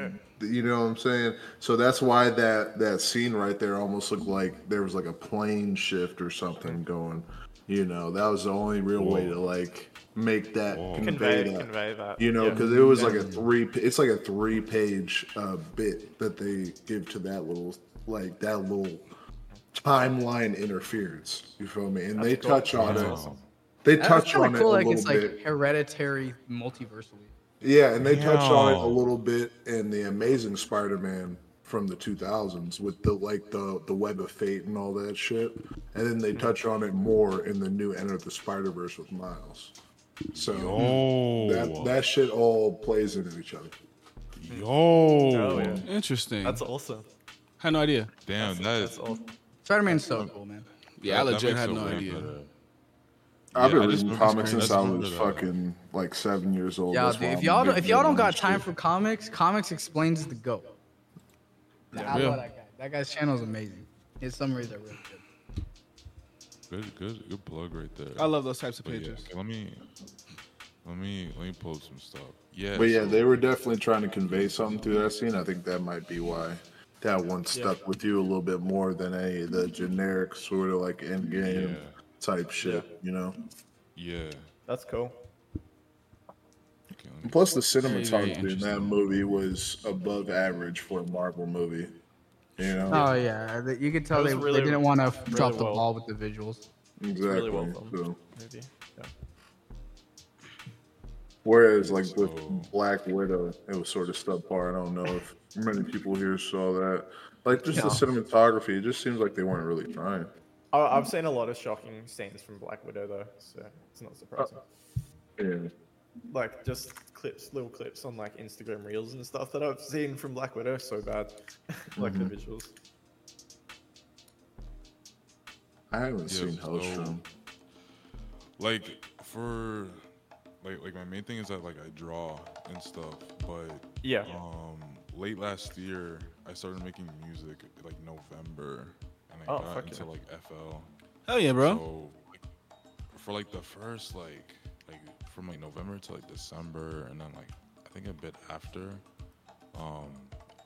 Speaker 7: you know what I'm saying? So that's why that that scene right there almost looked like there was like a plane shift or something going. You know, that was the only real way to like make that convey,
Speaker 4: convey,
Speaker 7: that.
Speaker 4: convey that.
Speaker 7: You know,
Speaker 4: yeah.
Speaker 7: because it was like a three. It's like a three page uh, bit that they give to that little like that little timeline interference. You feel me? And they
Speaker 4: cool.
Speaker 7: touch on it.
Speaker 6: Wow.
Speaker 7: They
Speaker 2: That's
Speaker 7: touch
Speaker 2: kind
Speaker 7: on
Speaker 2: of
Speaker 7: it
Speaker 2: cool.
Speaker 7: a
Speaker 2: Like
Speaker 7: little
Speaker 2: it's like hereditary multiversally.
Speaker 7: Yeah, and they touch on it a little bit in the Amazing Spider-Man from the 2000s with the like the the Web of Fate and all that shit, and then they touch on it more in the new Enter the Spider-Verse with Miles. So
Speaker 6: Oh,
Speaker 7: that that shit all plays into each other.
Speaker 6: yo,
Speaker 4: Oh yeah,
Speaker 1: Interesting.
Speaker 4: that's awesome.
Speaker 1: had no idea.
Speaker 6: damn, that
Speaker 4: That's awesome.
Speaker 2: Spider Man's so cool, man.
Speaker 1: Yeah, I legit had
Speaker 6: it
Speaker 1: no idea.
Speaker 6: better.
Speaker 7: I've
Speaker 6: Yeah,
Speaker 7: been reading comics since
Speaker 6: I
Speaker 7: I was fucking like seven years old.
Speaker 2: Yeah, dude, if y'all don't, if y'all don't got time for comics, Comics Explains is the go. I
Speaker 1: real.
Speaker 2: love that guy. That guy's channel is amazing. His summaries are really good.
Speaker 6: Good, good, good plug right there.
Speaker 1: I love those types of
Speaker 6: But
Speaker 1: pages.
Speaker 6: okay, let me, let me, let me pull up some stuff. Yeah,
Speaker 7: But yeah,
Speaker 6: so-
Speaker 7: they were definitely trying to convey something through that scene. I think that might be why that one stuck with you a little bit more than any of the generic sort of like end game
Speaker 6: Yeah.
Speaker 7: type shit, you know.
Speaker 6: yeah.
Speaker 4: That's cool.
Speaker 6: Okay,
Speaker 7: Plus, the cinematography in that movie was above average for a Marvel movie. You know,
Speaker 2: Oh yeah, you could tell they,
Speaker 4: really-
Speaker 2: they didn't want to drop the ball with the visuals.
Speaker 7: exactly.
Speaker 4: Really well.
Speaker 7: So,
Speaker 4: Movie. Yeah.
Speaker 7: whereas, like with
Speaker 6: So-
Speaker 7: Black Widow, it was sort of subpar. I don't know if many people here saw that. Like just the cinematography, it just seems like they weren't really trying.
Speaker 4: I, I've seen a lot of shocking scenes from Black Widow though, so it's not surprising.
Speaker 7: Yeah.
Speaker 4: Like just clips, little clips on like Instagram Reels and stuff that I've seen from Black Widow. So bad, like the visuals.
Speaker 7: I haven't
Speaker 6: Yeah,
Speaker 7: seen
Speaker 6: so-
Speaker 7: Helstrom.
Speaker 6: like for like like my main thing is that like I draw and stuff, but
Speaker 4: Yeah.
Speaker 6: um late last year I started making music like November and I
Speaker 4: Oh,
Speaker 6: got into
Speaker 4: yeah.
Speaker 6: like FL.
Speaker 1: Hell yeah, bro.
Speaker 6: So like, for like the first like like from like November to like December and then like I think a bit after, um,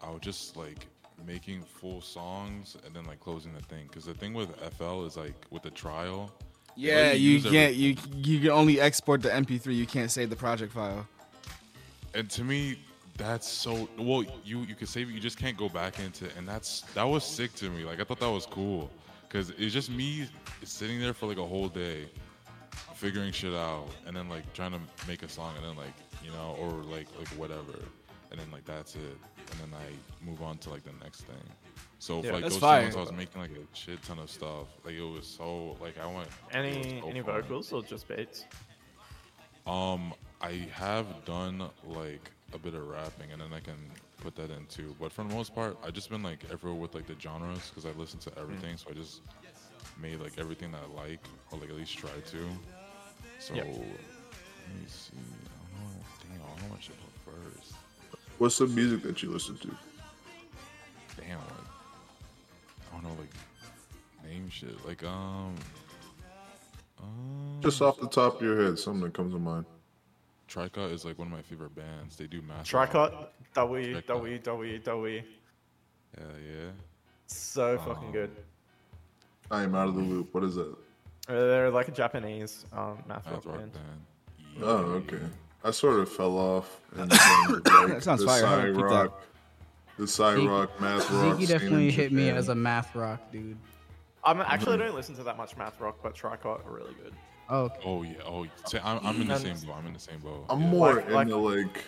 Speaker 6: I was just like making full songs and then like closing the thing. Cause the thing with FL is like with the trial.
Speaker 1: Yeah,
Speaker 6: let
Speaker 1: you can't.
Speaker 6: every-
Speaker 1: You you can only export the MP3. You can't save the project file.
Speaker 6: and to me That's so well. You you can save it. You just can't go back into it, and that's that was sick to me. Like I thought that was cool, cause it's just me sitting there for like a whole day, figuring shit out, and then like trying to make a song, and then like you know, or like like whatever, and then like that's it, and then I move on to like the next thing. So for like those
Speaker 1: fire.
Speaker 6: songs, I was making like a shit ton of stuff. Like it was so like I went.
Speaker 4: Any
Speaker 6: so
Speaker 4: any
Speaker 6: fun.
Speaker 4: vocals or just beats?
Speaker 6: Um, I have done like a bit of rapping, and then I can put that in too. But for the most part, I just been like everywhere with like the genres because I listen to everything. So I just made like everything that I like, or like at least try to. So
Speaker 4: Yep.
Speaker 6: let me see. I don't know. Damn, I don't know what I should put first.
Speaker 7: What's the music that you listen to?
Speaker 6: Damn, like I don't know, like name shit. Like um, um
Speaker 7: Just off the top of your head, something that comes to mind.
Speaker 6: Tricot is like one of my favorite bands. They do math. rock.
Speaker 4: Tricot, W, W, W, W.
Speaker 6: Yeah, yeah.
Speaker 4: So fucking good.
Speaker 7: I am out of the loop. What is that?
Speaker 4: Uh, They're like a Japanese um, math rock
Speaker 6: Math rock
Speaker 4: band.
Speaker 6: band.
Speaker 7: Oh, okay. I sort of fell off. In terms like,
Speaker 1: That sounds
Speaker 7: the
Speaker 1: fire.
Speaker 7: Psy
Speaker 1: I'll keep that.
Speaker 7: rock, the Psy
Speaker 2: Zeke-
Speaker 7: rock, math rock.
Speaker 2: Ziggy definitely hit me as a math rock dude.
Speaker 4: I'm actually I don't listen to that much math rock, but Tricot are really good.
Speaker 2: Oh, okay.
Speaker 6: Oh yeah. Oh, say, I'm, I'm in the same boat. I'm in the same boat.
Speaker 7: I'm
Speaker 6: yeah.
Speaker 7: more
Speaker 4: Like- like-
Speaker 7: into like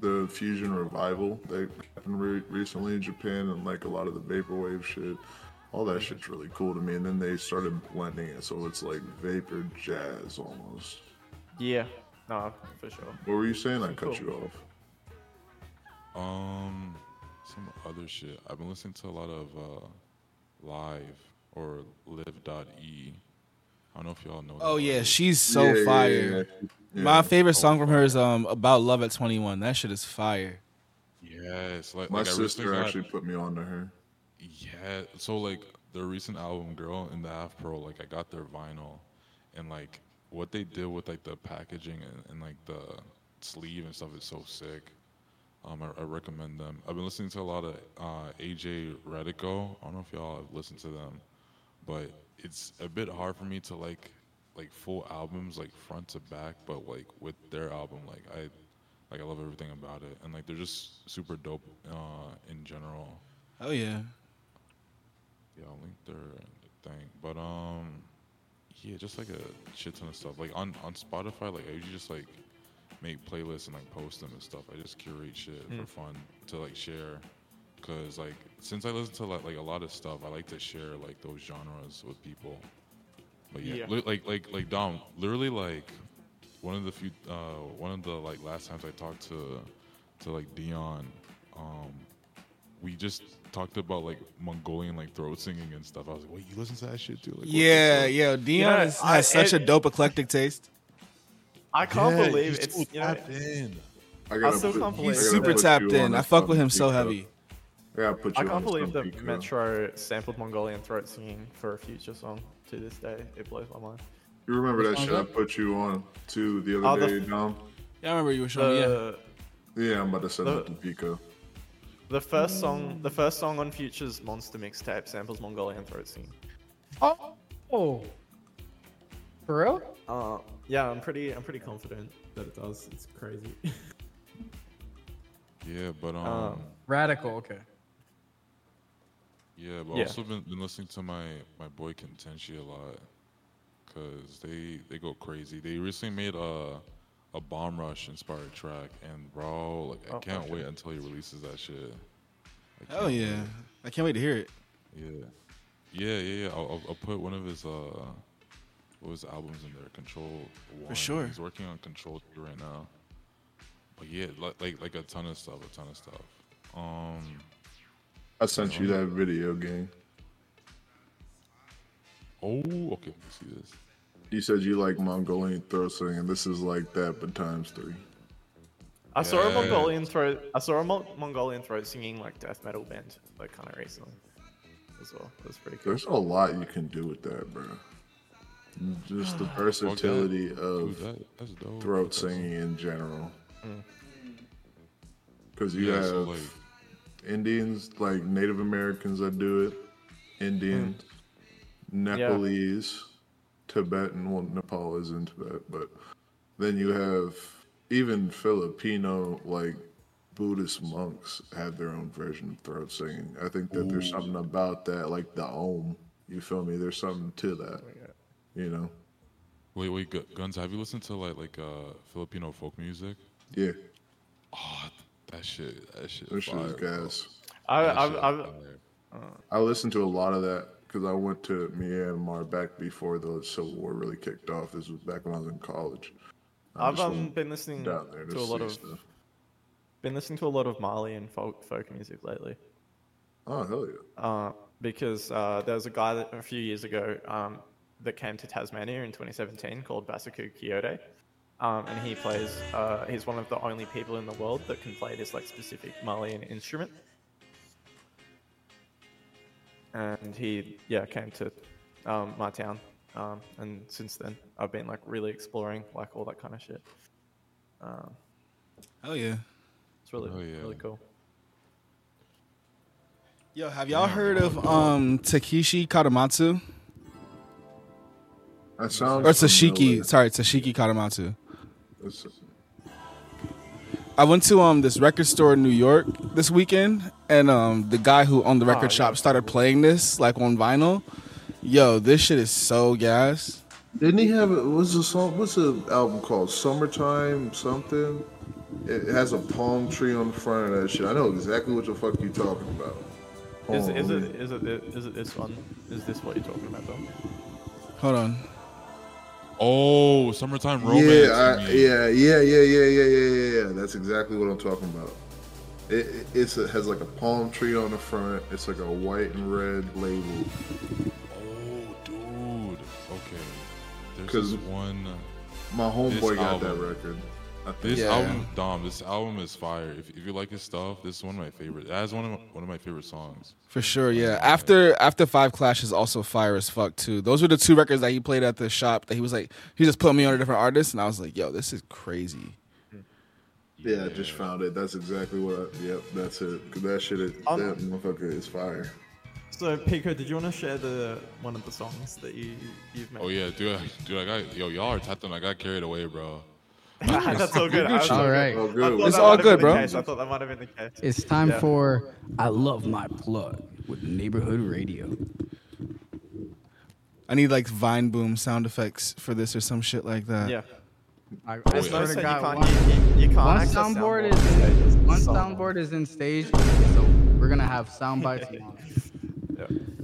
Speaker 7: the fusion revival that happened re- recently in Japan and like a lot of the vaporwave shit. All that shit's really cool to me. And then they started blending it, so it's like vapor jazz almost.
Speaker 4: Yeah, no, for sure.
Speaker 7: What were you saying? I cut
Speaker 4: Cool.
Speaker 7: you off.
Speaker 6: Um, some other shit. I've been listening to a lot of uh, live or Liv.e. I don't know if y'all know.
Speaker 1: Oh
Speaker 6: that
Speaker 1: yeah,
Speaker 6: artist.
Speaker 1: she's so
Speaker 7: Yeah, yeah,
Speaker 1: fire.
Speaker 7: yeah, yeah.
Speaker 1: My favorite song from her is um about love at 21. That shit is fire.
Speaker 6: Yes, like
Speaker 7: My
Speaker 6: like
Speaker 7: sister
Speaker 6: got-
Speaker 7: actually put me on to her.
Speaker 6: Yeah, so like the recent album "Girl in the Half Pearl," like I got their vinyl, and like what they did with like the packaging and, and like the sleeve and stuff is so sick. Um, I, I recommend them. I've been listening to a lot of uh, AJ Radico. I don't know if y'all have listened to them, but it's a bit hard for me to like like full albums like front to back. But like with their album, like I like I love everything about it, and like they're just super dope uh, in general.
Speaker 1: Oh yeah.
Speaker 6: Yeah, I'll link their thing. But um, yeah, just like a shit ton of stuff. Like on on Spotify, like I usually just like make playlists and like post them and stuff. I just curate shit for fun to like share. Cause like since I listen to like, like a lot of stuff, I like to share like those genres with people. But yeah,
Speaker 4: Yeah.
Speaker 6: li- like like like Dom, literally like one of the few uh one of the like last times I talked to to like Dion, um, we just talked about like Mongolian like throat singing and stuff. I was like, wait, you listen to that shit too? Like,
Speaker 1: Yeah,
Speaker 6: fuck?"
Speaker 1: yeah. Dion
Speaker 4: know,
Speaker 1: is,
Speaker 4: I-
Speaker 1: has such
Speaker 4: it-
Speaker 1: a dope eclectic taste.
Speaker 4: I can't
Speaker 6: Yeah,
Speaker 4: believe
Speaker 6: he's
Speaker 4: it's you know,
Speaker 6: tapped in.
Speaker 7: I gotta
Speaker 4: still
Speaker 7: put-
Speaker 4: can't
Speaker 7: I
Speaker 4: believe-
Speaker 1: He's
Speaker 7: gotta
Speaker 1: super
Speaker 7: put
Speaker 1: tapped
Speaker 7: you on
Speaker 1: in.
Speaker 7: a
Speaker 1: I fuck with him so
Speaker 7: Pico.
Speaker 1: heavy.
Speaker 7: I gotta put you
Speaker 4: I
Speaker 7: on
Speaker 4: can't
Speaker 7: a
Speaker 4: believe the
Speaker 7: Pico.
Speaker 4: Metro sampled Mongolian throat singing for a future song. To this day, it blows my mind.
Speaker 7: You remember that
Speaker 2: Which
Speaker 7: shit
Speaker 2: one's
Speaker 7: I put you on to the
Speaker 4: Oh,
Speaker 7: other
Speaker 4: the-
Speaker 7: day, Dom?
Speaker 1: Yeah, I remember you were showing me. Yeah.
Speaker 4: The
Speaker 7: Yeah, I'm about to send
Speaker 4: The-
Speaker 7: it to Pico.
Speaker 4: The first song, the first song on Future's Monster mixtape samples Mongolian throat singing.
Speaker 2: Oh, oh. For real?
Speaker 4: Uh, yeah, I'm pretty, I'm pretty confident that it does. It's crazy.
Speaker 6: Yeah, but um,
Speaker 4: Um,
Speaker 2: Radical. Okay.
Speaker 6: yeah, but
Speaker 4: yeah.
Speaker 6: also been, been listening to my my boy Contentia a lot, cause they they go crazy. They recently made a a bomb rush inspired track, and bro, like I
Speaker 4: Oh,
Speaker 6: can't
Speaker 4: okay.
Speaker 6: wait until he releases that shit. I
Speaker 1: Hell yeah.
Speaker 6: wait.
Speaker 1: I can't wait to hear it.
Speaker 6: Yeah, yeah, yeah, yeah. I'll, I'll, I'll put one of his uh, what was the albums in there? Control One.
Speaker 1: sure.
Speaker 6: He's working on Control Two right now. But yeah, like like like a ton of stuff, a ton of stuff. Um,
Speaker 7: I sent you that video game.
Speaker 6: oh, okay, let me see this.
Speaker 7: You said you like Mongolian throat singing. This is like that, but times three.
Speaker 4: I saw a Mongolian throat. I saw a Mo- Mongolian throat singing like death metal band like kind of recently as well. It was pretty cool.
Speaker 7: There's a lot you can do with that, bro. Just the versatility
Speaker 6: Dude,
Speaker 7: of
Speaker 6: that, that's
Speaker 7: throat
Speaker 6: That's-
Speaker 7: singing in general. Mm. Because you
Speaker 6: Yeah,
Speaker 7: have
Speaker 6: so like,
Speaker 7: Indians, like Native Americans that do it, mm. Indians, Nepalese, Tibetan. Well, Nepal is in Tibet, but then you have even Filipino, like Buddhist monks have their own version of throat singing. I think that there's something about that, like the Om. You feel me? There's something to that. You know?
Speaker 6: Wait, wait, Gu- Guns. Have you listened to like like uh Filipino folk music?
Speaker 7: Yeah,
Speaker 6: Oh, that shit, that shit.
Speaker 7: that shit is
Speaker 6: fire,
Speaker 7: gas.
Speaker 4: I,
Speaker 6: That
Speaker 4: I've,
Speaker 6: shit
Speaker 4: I've.
Speaker 7: I listened to a lot of that because I went to Myanmar back before the Civil War really kicked off. This was back when I was in college. I
Speaker 4: I've um, been listening
Speaker 7: down there
Speaker 4: to a lot of
Speaker 7: stuff.
Speaker 4: been listening to a lot of Malian folk folk music lately.
Speaker 7: Oh hell yeah!
Speaker 4: Uh, because uh, there was a guy that a few years ago um, that came to Tasmania in 2017 called Bassekou Kouyaté. Um, and he plays, uh, he's one of the only people in the world that can play this like specific Malian instrument. And he, yeah, came to um, my town. Um, and since then, I've been like really exploring like all that kind of shit. Um,
Speaker 1: Hell yeah.
Speaker 4: it's really,
Speaker 6: Oh, yeah.
Speaker 4: really cool.
Speaker 1: Yo, have y'all heard of um Takeshi Kadomatsu
Speaker 7: That sounds
Speaker 1: or Toshiki?
Speaker 7: familiar.
Speaker 1: Sorry, Toshiki Kadomatsu.
Speaker 7: It's-
Speaker 1: I went to um this record store in New York this weekend, and um the guy who owned the record
Speaker 4: yeah.
Speaker 1: shop started playing this like on vinyl. Yo, this shit is so gas.
Speaker 7: Didn't he have? A, what's the song? What's the album called? Summertime something. It has a palm tree on the front of that shit. I know exactly what the fuck you talking about. Hold
Speaker 4: Is,
Speaker 7: on,
Speaker 4: is
Speaker 7: let
Speaker 4: it
Speaker 7: me-
Speaker 4: is it is it this one? Is this what you're talking about, though?
Speaker 1: Hold on.
Speaker 6: Oh, summertime romance.
Speaker 7: Yeah, I, yeah, yeah, yeah, yeah, yeah, yeah, yeah, yeah. That's exactly what I'm talking about. It, it it's a, has like a palm tree on the front. It's like a white and red label.
Speaker 6: Oh, dude. Okay. There's
Speaker 7: 'Cause-
Speaker 6: this one.
Speaker 7: My homeboy got that record. I think.
Speaker 6: This
Speaker 1: Yeah.
Speaker 6: album, Dom. This album is fire. If, if you like his stuff, this is one of my favorite. It has one of my, one of my favorite songs.
Speaker 1: For sure, yeah. After after Five Clash is also fire as fuck too. Those were the two records that he played at the shop that he was like he just put me on a different artist and I was like, yo, this is crazy.
Speaker 7: Yeah, I just found it. That's exactly what. I, yep, that's it. 'Cause that shit, is,
Speaker 4: Um,
Speaker 7: that motherfucker is fire.
Speaker 4: So Pico, did you want to share the one of the songs that you you've made?
Speaker 6: Oh yeah, dude. I- Dude, I got yo. Y'all are tapping. I got carried away, bro.
Speaker 4: that's all good. I
Speaker 2: All right.
Speaker 7: Oh,
Speaker 4: I
Speaker 7: good.
Speaker 1: It's all good,
Speaker 4: been the
Speaker 1: bro.
Speaker 4: case. I thought that might have been the case.
Speaker 2: It's time
Speaker 4: Yeah.
Speaker 2: for I Love My Plug with Neighborhood Radio.
Speaker 1: I need like Vine Boom sound effects for this or some shit like that.
Speaker 4: Yeah.
Speaker 2: I, I
Speaker 4: There's no
Speaker 2: swear to
Speaker 4: say you can't,
Speaker 2: one,
Speaker 4: you, you, you can't
Speaker 2: one
Speaker 4: access
Speaker 2: soundboard is in, one soundboard is in stage, so we're gonna have sound bites. on.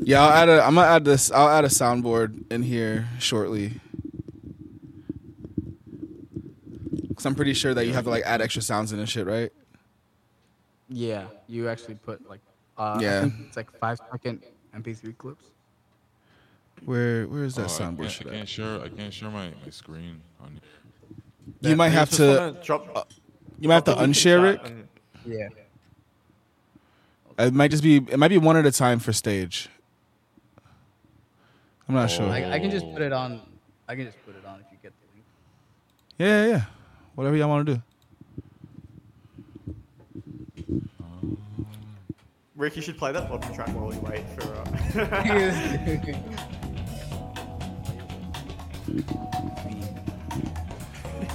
Speaker 1: Yeah, I'll add a I'm gonna add this I'll add a soundboard in here shortly. Cause I'm pretty sure that you have to like add extra sounds in and shit, right?
Speaker 2: Yeah, you actually put like uh,
Speaker 1: Yeah.
Speaker 2: it's like five second MP3 clips.
Speaker 1: Where where is that
Speaker 6: Oh, I,
Speaker 1: soundboard
Speaker 6: can't, I can't share. I can't share my, my screen on.
Speaker 1: You might have to
Speaker 4: wanna drop,
Speaker 1: you might have to
Speaker 4: drop the link in
Speaker 1: unshare it.
Speaker 4: and-
Speaker 2: Yeah.
Speaker 1: It might just be it might be one at a time for stage. I'm not sure.
Speaker 2: I, I can just put it on. I can just put it on if you get the link.
Speaker 1: Yeah, yeah, yeah. Whatever y'all want to do.
Speaker 4: Rick, you should play that bottom track while we wait for. Uh,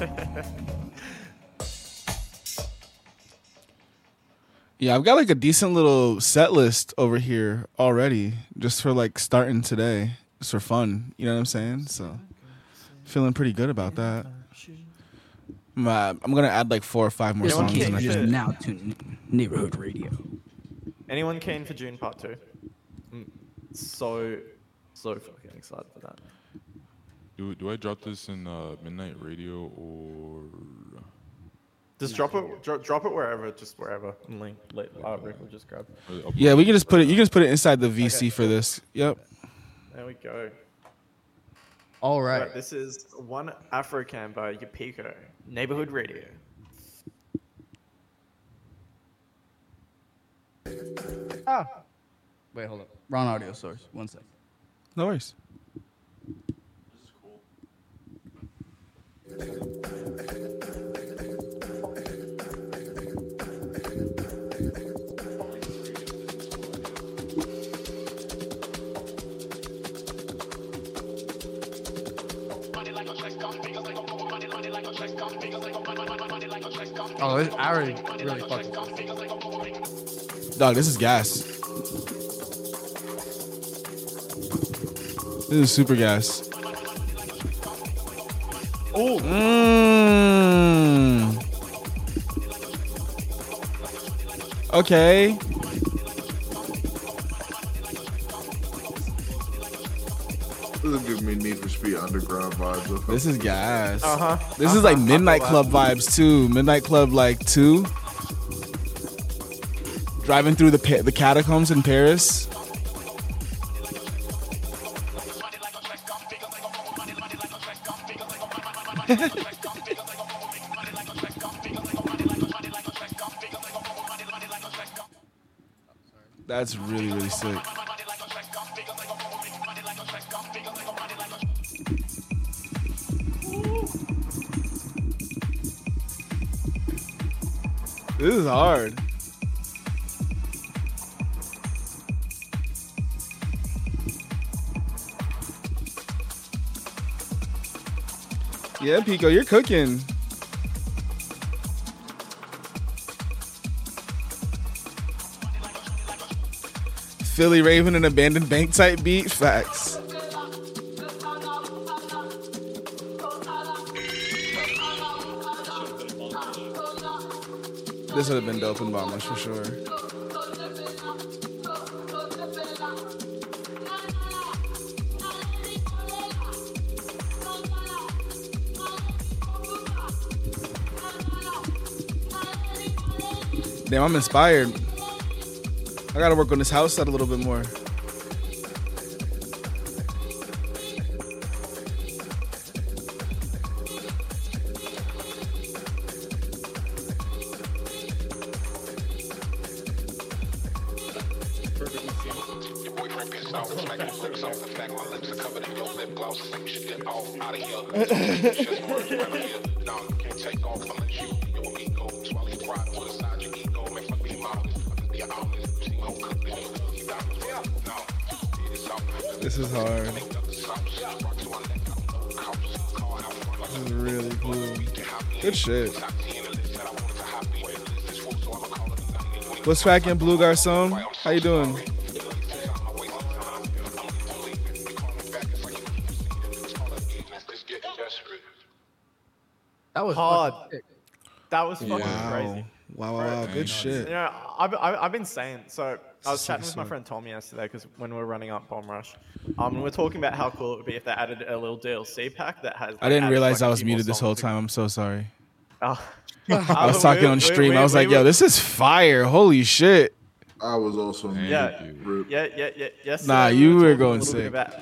Speaker 1: Yeah, I've got like a decent little set list over here already, just for like starting today, just for fun. You know what I'm saying? So, feeling pretty good about that. I'm, uh, I'm gonna add like four or five more
Speaker 4: Yeah,
Speaker 1: songs.
Speaker 4: okay,
Speaker 1: in I
Speaker 2: just
Speaker 1: think.
Speaker 2: now to Neighborhood Radio.
Speaker 4: anyone keen for June Part Two? I'm so, so fucking excited for that.
Speaker 6: Do do I drop this in uh, midnight radio or?
Speaker 4: Just drop it, dro- drop it wherever, just wherever. And link, let uh, Rick will just grab.
Speaker 1: Yeah, we can just put it. You can just put it inside the VC
Speaker 4: Okay,
Speaker 1: for this. Yep.
Speaker 4: There we go.
Speaker 2: All
Speaker 4: Right.
Speaker 2: right.
Speaker 4: this is one Afro Cam by Yapico, Neighborhood Radio.
Speaker 2: Ah. Wait, hold up. Wrong audio source. One second.
Speaker 1: No worries.
Speaker 8: Money like a
Speaker 2: Oh, this, I already really fucking.
Speaker 1: Dog, this is gas. This is super gas.
Speaker 4: Oh,
Speaker 1: Mmm. Okay.
Speaker 7: Underground vibes.
Speaker 1: This is gas.
Speaker 4: uh huh.
Speaker 1: This is like Midnight Club vibes too. Midnight Club like two. Driving through the pa- the catacombs in Paris. That's really really sick. This is hard. Yeah, Pico, you're cooking. Philly Raven and abandoned bank type beat. Facts. This would have been dope in Bombers for sure. Damn, I'm inspired. I gotta work on this house set a little bit more.
Speaker 8: A shit.
Speaker 1: What's cracking, Blue Garcon? How you doing?
Speaker 8: Let's get desperate.
Speaker 2: That was
Speaker 4: Hard. That was fucking
Speaker 1: Wow.
Speaker 4: crazy.
Speaker 1: Wow, wow, wow. Good
Speaker 4: You
Speaker 1: shit.
Speaker 4: You know, I've, I've, I've been saying, so I was chatting
Speaker 1: as
Speaker 4: with my friend Tom yesterday because when we were running up Bomb Rush, um, we were talking about how cool it would be if they added a little DLC pack that has.
Speaker 1: I didn't realize
Speaker 4: like,
Speaker 1: I
Speaker 4: a
Speaker 1: was muted this whole time. I'm so sorry.
Speaker 4: Oh.
Speaker 1: I was talking on stream. I was like, yo, this is fire. Holy shit.
Speaker 7: I was also
Speaker 4: Yeah.
Speaker 7: Rip.
Speaker 4: Yeah, yeah, yeah. Yes.
Speaker 1: Nah,
Speaker 4: we
Speaker 1: you were going
Speaker 4: little bit
Speaker 1: sick.
Speaker 4: About,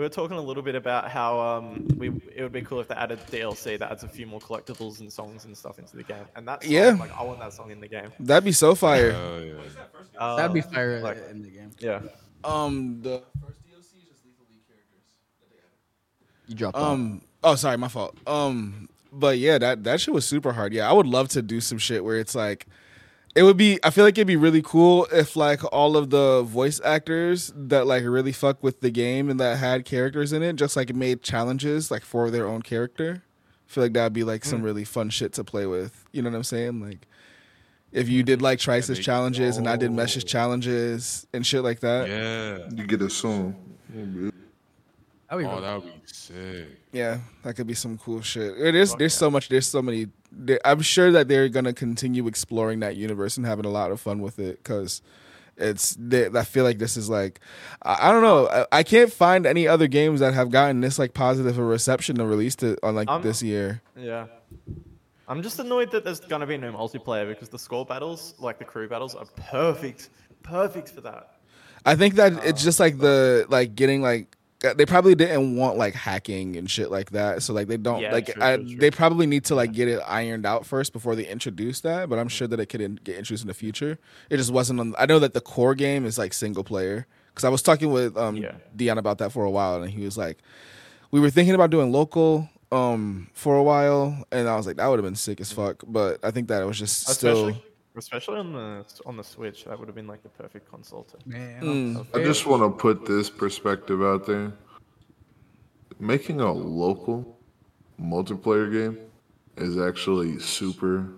Speaker 4: we were talking a little bit about how um we it would be cool if they added DLC that adds a few more collectibles and songs and stuff into the game. And that's
Speaker 1: Yeah.
Speaker 4: like I want that song in the game.
Speaker 1: That'd be so fire.
Speaker 6: Hell yeah.
Speaker 4: Uh,
Speaker 2: That'd be fire
Speaker 4: like-
Speaker 2: in the game.
Speaker 4: Yeah.
Speaker 1: Um, the first dlc is lethal
Speaker 2: You dropped
Speaker 1: Um. Oh, sorry, my fault. Um. But yeah, that that shit was super hard. Yeah, I would love to do some shit where it's like, it would be. I feel like it'd be really cool if like all of the voice actors that like really fuck with the game and that had characters in it, just like made challenges like for their own character. I feel like that'd be like some hmm. really fun shit to play with. You know what I'm saying? Like. If you did like Tryce's
Speaker 6: they-
Speaker 1: challenges and I did Mesh's challenges and shit like that,
Speaker 6: Yeah.
Speaker 7: You get a song.
Speaker 2: That'd be
Speaker 6: Oh,
Speaker 2: really-
Speaker 6: that would be sick.
Speaker 1: Yeah, that could be some cool shit. It is. There's so much. There's so many. there- I'm sure that they're gonna continue exploring that universe and having a lot of fun with it because it's. They, I feel like this is like, I, I don't know. I, I can't find any other games that have gotten this like positive a reception to release it on like
Speaker 4: Um,
Speaker 1: this year.
Speaker 4: Yeah. I'm just annoyed that there's gonna be no multiplayer because the score battles, like the crew battles, are perfect, perfect for that.
Speaker 1: I think that it's just like the like getting like they probably didn't want like hacking and shit like that. So like they don't
Speaker 4: Yeah,
Speaker 1: like
Speaker 4: true,
Speaker 1: I,
Speaker 4: true,
Speaker 1: they probably need to like get it ironed out first before they introduce that. But I'm sure that it could in, get introduced in the future. It just wasn't on. I know that the core game is like single player because I was talking with um
Speaker 4: Yeah.
Speaker 1: Dion about that for a while and he was like, we were thinking about doing local um for a while and I was like that would have been sick as fuck. But I think that it was just still.
Speaker 4: Especially, especially on the on the Switch, that would have been like the perfect console to.
Speaker 2: Man,
Speaker 1: Mm.
Speaker 7: I just want to put this perspective out there. Making a local multiplayer game is actually super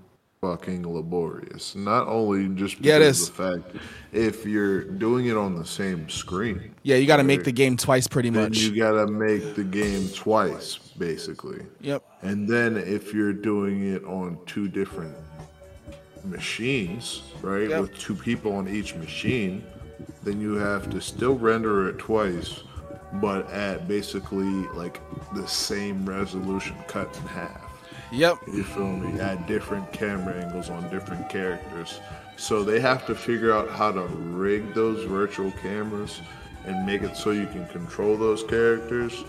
Speaker 7: fucking laborious. Not only just because
Speaker 1: Yeah, it
Speaker 7: of the fact if you're doing it on the same screen,
Speaker 1: Yeah, you got to make the game twice, pretty
Speaker 7: then
Speaker 1: much.
Speaker 7: you gotta make the game twice, basically.
Speaker 1: Yep.
Speaker 7: And then if you're doing it on two different machines, right,
Speaker 1: Yep.
Speaker 7: with two people on each machine, then you have to still render it twice, but at basically like the same resolution cut in half.
Speaker 1: Yep.
Speaker 7: You feel me? At different camera angles on different characters. So they have to figure out how to rig those virtual cameras and make it so you can control those characters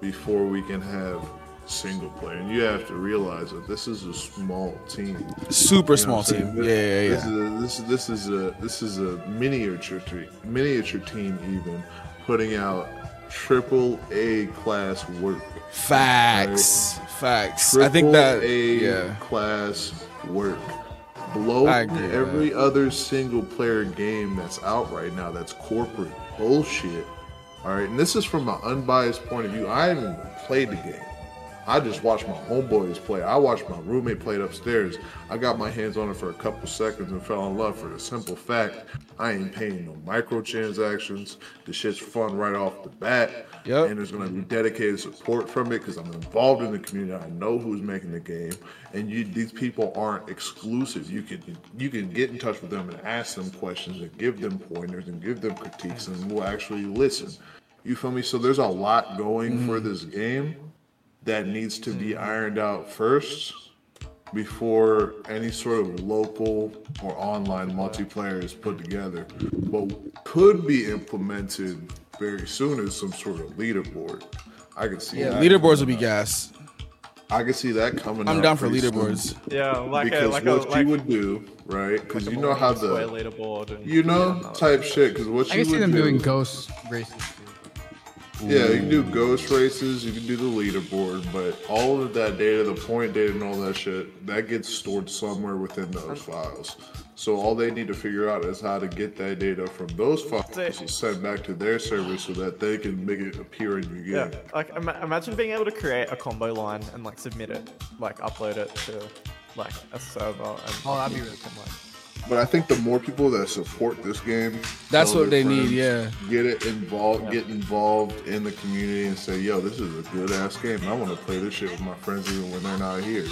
Speaker 7: before we can have single player. And you have to realize that this is a small team.
Speaker 1: Super
Speaker 7: You know
Speaker 1: small
Speaker 7: what I'm saying?
Speaker 1: team.
Speaker 7: This-
Speaker 1: Yeah, yeah,
Speaker 7: This is a, this, this is a this is a miniature team, miniature team even putting out triple A class work.
Speaker 1: Facts. Facts. I think
Speaker 7: Triple
Speaker 1: that.
Speaker 7: A
Speaker 1: Yeah.
Speaker 7: class work. Blow every other single player game that's out right now that's corporate bullshit. All right, and this is from an unbiased point of view. I haven't even played the game. I just watched my homeboys play. I watched my roommate play it upstairs. I got my hands on it for a couple seconds and fell in love for the simple fact I ain't paying no microtransactions. The shit's fun right off the bat.
Speaker 1: Yep.
Speaker 7: And there's going to be dedicated support from it because I'm involved in the community. I know who's making the game, and you these people aren't exclusive. You can you can get in touch with them and ask them questions and give them pointers and give them critiques, and we'll actually listen. You feel me? So there's a lot going for mm-hmm. this game that needs to be mm-hmm. ironed out first before any sort of local or online multiplayer is put together. What could be implemented very soon is some sort of leaderboard. I can see
Speaker 1: Yeah,
Speaker 7: that
Speaker 1: leaderboards would be gas.
Speaker 7: I could see that coming.
Speaker 1: I'm down for
Speaker 7: pretty soon.
Speaker 1: leaderboards.
Speaker 4: Yeah, like a
Speaker 7: because
Speaker 4: like
Speaker 7: what
Speaker 4: a like,
Speaker 7: you would do, right? Because
Speaker 4: like
Speaker 7: you know how
Speaker 4: square
Speaker 7: the
Speaker 4: leaderboard and
Speaker 7: you know
Speaker 4: yeah, no.
Speaker 7: type shit. Because what
Speaker 2: I
Speaker 7: you
Speaker 2: can see them
Speaker 7: do,
Speaker 2: doing ghost races. Too.
Speaker 7: Yeah, you can do ghost races, you can do the leaderboard, but all of that data, the point data and all that shit, that gets stored somewhere within those files. So all they need to figure out is how to get that data from those files and send back to their server so that they can make it appear in your
Speaker 4: Yeah,
Speaker 7: game.
Speaker 4: like ima- imagine being able to create a combo line and like submit it, like upload it to like a server. And
Speaker 2: Oh, that'd be really
Speaker 4: can, like,
Speaker 7: But I think the more people that support this game,
Speaker 1: That's what
Speaker 7: their
Speaker 1: they need, yeah.
Speaker 7: Get it involved, get involved in the community, and say, "Yo, this is a good ass game. I want to play this shit with my friends even when they're not here."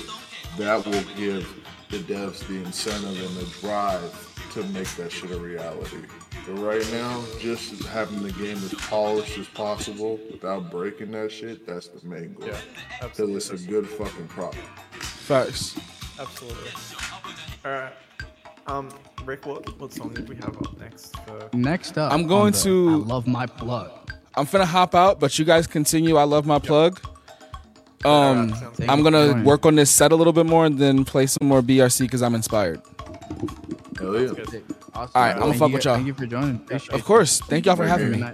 Speaker 7: That will give the devs the incentive and the drive to make that shit a reality. But right now, just having the game as polished as possible without breaking that shit, that's the main goal.
Speaker 4: Yeah,
Speaker 7: Till it's a good fucking product.
Speaker 1: Facts.
Speaker 4: absolutely. All right. Um, Rick, what what song did we have up next? For...
Speaker 2: Next up,
Speaker 1: I'm going
Speaker 2: on the
Speaker 1: to-
Speaker 2: I love my plug.
Speaker 1: I'm finna hop out, but you guys continue. I love my plug. Um,
Speaker 4: Alright.
Speaker 1: I'm gonna
Speaker 2: Join.
Speaker 1: work on this set a little bit more and then play some more BRC because I'm inspired.
Speaker 7: Hell yeah.
Speaker 2: Awesome.
Speaker 1: All right, I'ma
Speaker 2: Thank
Speaker 1: fuck
Speaker 2: you-
Speaker 1: with y'all.
Speaker 2: Thank you for joining. Appreciate
Speaker 1: Of course. Thank y'all for having me.
Speaker 2: nice.